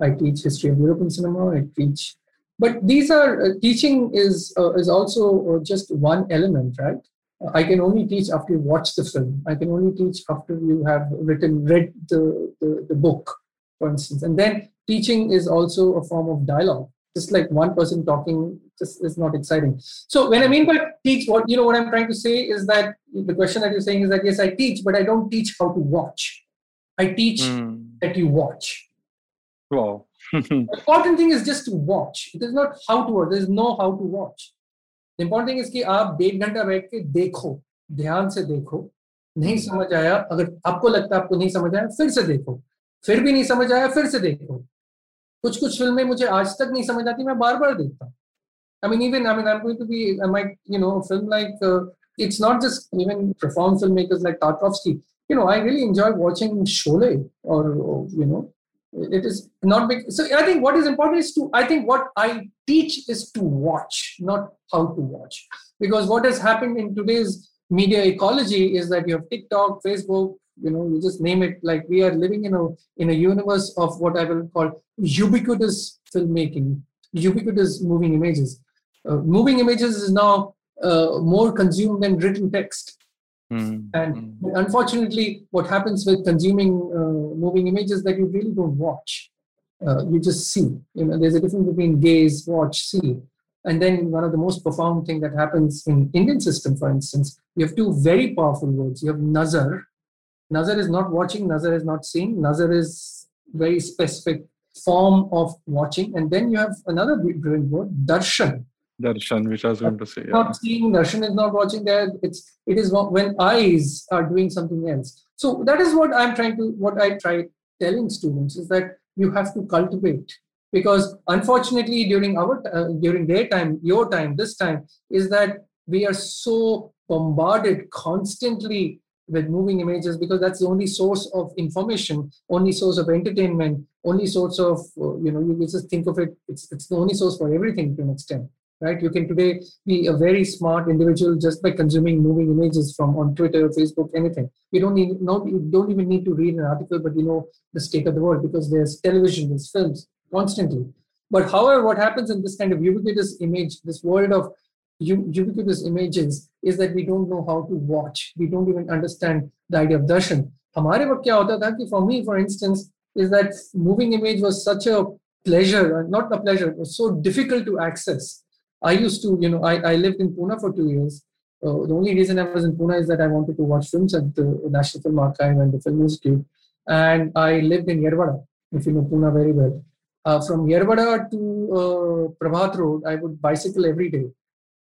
I teach history of European cinema. I teach, but these are teaching is is also just one element, right? I can only teach after you watch the film. I can only teach after you have written, read the, the, the book, for instance. And then teaching is also a form of dialogue. Just like one person talking just is not exciting. So when I mean by teach, what you know what I'm trying to say is that the question that you're saying is that yes, I teach, but I don't teach how to watch. I teach Hmm. that you watch. wow The important thing is just to watch. It is not how to watch. There is no how to watch. The important thing is कि आप डेढ़ घंटा बैठ के देखो ध्यान से देखो नहीं समझ आया अगर आपको लगता है आपको नहीं समझ आया फिर से देखो फिर भी नहीं समझ आया फिर से देखो कुछ कुछ फिल्में मुझे आज तक नहीं समझ आती मैं बार बार देखता हूँ I mean, even I mean, I'm going to be. I might, you know, a film like uh, it's not just even profound filmmakers like Tarkovsky. You know, I really enjoy watching Sholay, or, or you know, it is not big. So I think what is important is to. I think what I teach is to watch, not how to watch, because what has happened in today's media ecology is that you have TikTok, Facebook. you know, you just name it. Like we are living in a in a universe of what I will call ubiquitous filmmaking, ubiquitous moving images. Uh, moving images is now uh, more consumed than written text. Hmm. And unfortunately, what happens with consuming uh, moving images that you really don't watch. Uh, you just see. You know, there's a difference between gaze, watch, see. And then one of the most profound thing that happens in Indian system, for instance, you have two very powerful words. You have nazar. Nazar is not watching. Nazar is not seeing. Nazar is very specific form of watching. And then you have another brilliant word, darshan. Darshan, which I was going to say. Yeah. Not seeing, darshan is not watching. There, it's it is when eyes are doing something else. So that is what I'm trying to, what I try telling students is that you have to cultivate because unfortunately during our uh, during their time your time this time is that we are so bombarded constantly with moving images because that's the only source of information only source of entertainment only source of uh, you know you just think of it it's, it's the only source for everything to an extent right you can today be a very smart individual just by consuming moving images from on twitter facebook anything you don't need not you don't even need to read an article but you know the state of the world because there's television there's films constantly. But however, what happens in this kind of ubiquitous image, this world of ubiquitous images, is that we don't know how to watch. We don't even understand the idea of darshan. हमारे वक्त क्या होता था कि for me, for instance, is that moving image was such a pleasure, not a pleasure, it was so difficult to access. I used to, you know, I, I lived in Pune for two years. Uh, the only reason I was in Pune is that I wanted to watch films at the National Film Archive and the Film Institute. And I lived in Yerwada, if you know Pune very well. Uh, from Yerwada to uh, Prabhat Road, I would bicycle every day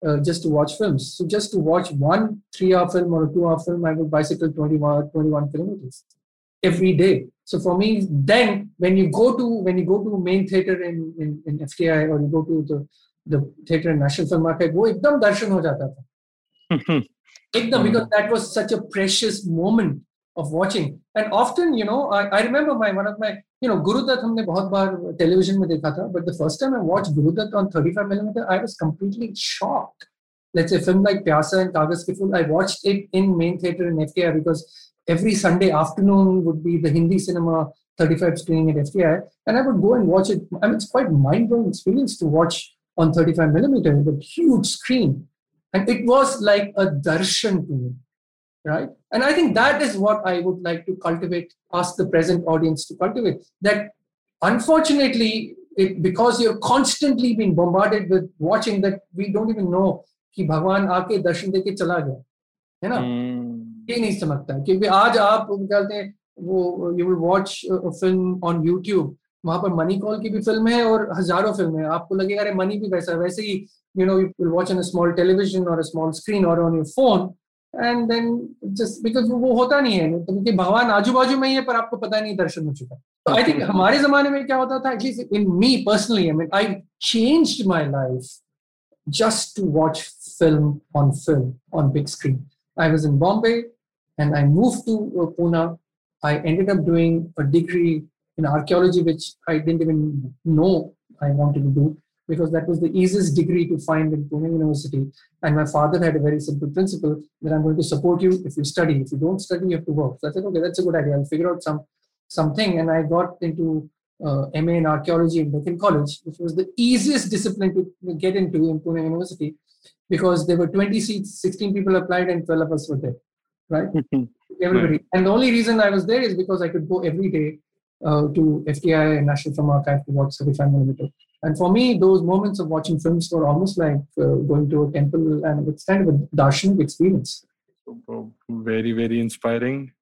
uh, just to watch films. So just to watch one three-hour film or a two-hour film, I would bicycle 21, 21 kilometers every day. So for me, then when you go to when you go to main theater in, in, in FTI or you go to the the theater in National Film Archive, वो एकदम दर्शन हो जाता था. एकदम because that was such a precious moment of watching. And often you know i, I remember my one of my you know Guru Dutt humne bahut baar television mein dekha tha but the first time i watched Guru Dutt on 35 millimeter i was completely shocked. Let's say film like pyasa and kagas ki i watched it in main theater in fti because every sunday afternoon would be the hindi cinema 35 screening at fti and i would go and watch it. I mean it's quite mind-blowing experience to watch on 35 millimeter with a huge screen. And it was like a darshan to me right? And I think that is what I would like to cultivate, ask the present audience to cultivate. That unfortunately, it, because you're constantly being bombarded with watching that we don't even know कि भगवान आके दर्शन देके चला गया है ना ये नहीं चमकता क्योंकि आज आप कहते हैं वो you will watch film on YouTube वहां पर मनी कॉल की भी फिल्म है और हजारों फिल्म है आपको लगेगा अरे मनी भी वैसा वैसे ही you know you will watch on a small television और अ स्मॉल स्क्रीन और on your phone and then just because वो होता नहीं है क्योंकि भगवान आजू बाजू में ही है पर आपको पता नहीं दर्शन हो चुका आई थिंक हमारे जमाने में क्या होता था at least in me personally I mean I change my life just to watch film on film on big screen I was in Bombay and I move to Poona I ended up doing degree in archaeology which I didn't even know I want to do because that was the easiest degree to find in Pune University. And my father had a very simple principle that I'm going to support you if you study. If you don't study, you have to work. So I said, okay, that's a good idea. I'll figure out some something. And I got into uh, MA in archaeology in Deccan College, which was the easiest discipline to get into in Pune University because there were 20 seats, 16 people applied, and 12 of us were there, right? Everybody. And the only reason I was there is because I could go every day uh, to FTI and National Film Archive to watch 35 millimeter. And for me, those moments of watching films were almost like uh, going to a temple, and it's kind of a darshanic experience. Very, very inspiring.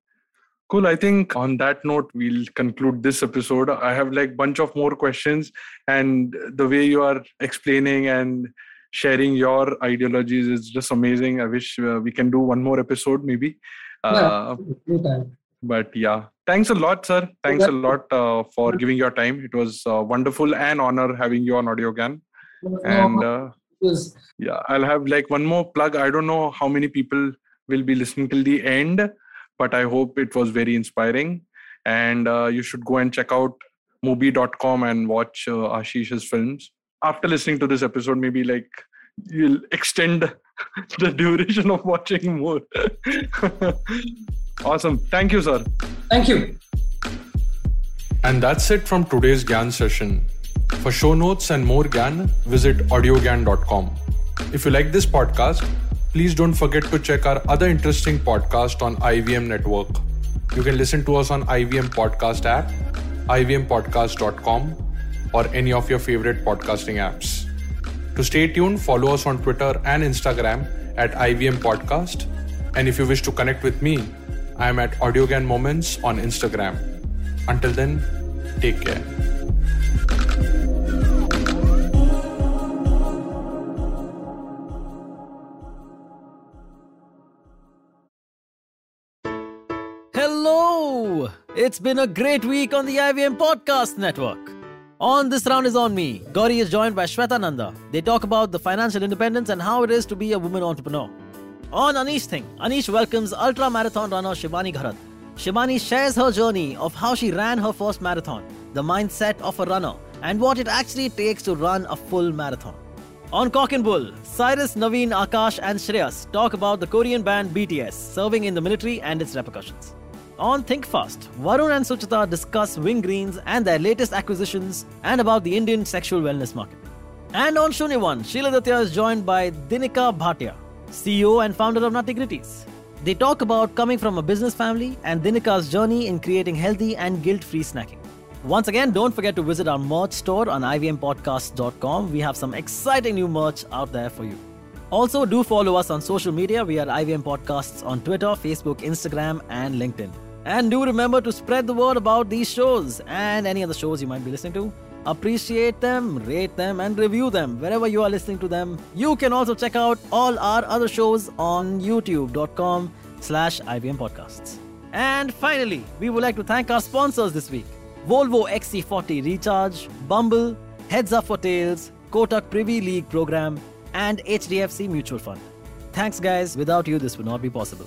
Cool. I think on that note, we'll conclude this episode. I have like bunch of more questions, and the way you are explaining and sharing your ideologies is just amazing. I wish uh, we can do one more episode, maybe. Uh, yeah, but yeah thanks a lot sir. Thanks a lot uh, for giving your time. It was uh, wonderful and honor having you on Audio Audiogyan and uh, yeah i'll have like one more plug. I don't know how many people will be listening till the end but i hope it was very inspiring. And uh, you should go and check out mubi.com and watch uh, ashish's films. After listening to this episode maybe like you'll extend the duration of watching more Awesome. Thank you, sir. Thank you. And that's it from today's GAN session. For show notes and more GAN, visit audiogyan.com. If you like this podcast, please don't forget to check our other interesting podcast on IVM Network. You can listen to us on IVM Podcast app, ivmpodcast.com, or any of your favorite podcasting apps. To stay tuned, follow us on Twitter and Instagram at IVM Podcast. And if you wish to connect with me, I am at Audiogyan Moments on Instagram. Until then, take care. Hello! It's been a great week on the IVM Podcast Network. On This Round is On Me, Gauri is joined by Shweta Nanda. They talk about the financial independence and how it is to be a woman entrepreneur. On Anish Thing, Anish welcomes ultra marathon runner Shivani Gharat. Shivani shares her journey of how she ran her first marathon, the mindset of a runner, and what it actually takes to run a full marathon. On Cock and Bull, Cyrus, Naveen, Akash, and Shreyas talk about the Korean band BTS serving in the military and its repercussions. On Think Fast, Varun and Suchita discuss Wing Greens and their latest acquisitions and about the Indian sexual wellness market. And on Shunya One, Sheila is joined by Dinika Bhatia, CEO and founder of Nutty Gritties. They talk about coming from a business family and Dinika's journey in creating healthy and guilt-free snacking. Once again, don't forget to visit our merch store on ivmpodcast.com. We have some exciting new merch out there for you. Also, do follow us on social media. We are IVM Podcasts on Twitter, Facebook, Instagram, and LinkedIn. And do remember to spread the word about these shows and any other shows you might be listening to. Appreciate them, rate them, and review them wherever you are listening to them. You can also check out all our other shows on youtube.com slash IVM Podcasts. And finally, we would like to thank our sponsors this week. Volvo XC40 Recharge, Bumble, Heads Up for Tails, Kotak Privy League Program, and HDFC Mutual Fund. Thanks, guys. Without you, this would not be possible.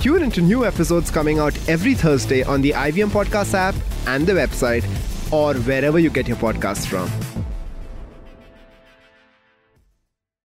Tune into new episodes coming out every Thursday on the IVM Podcast app and the website, or wherever you get your podcasts from.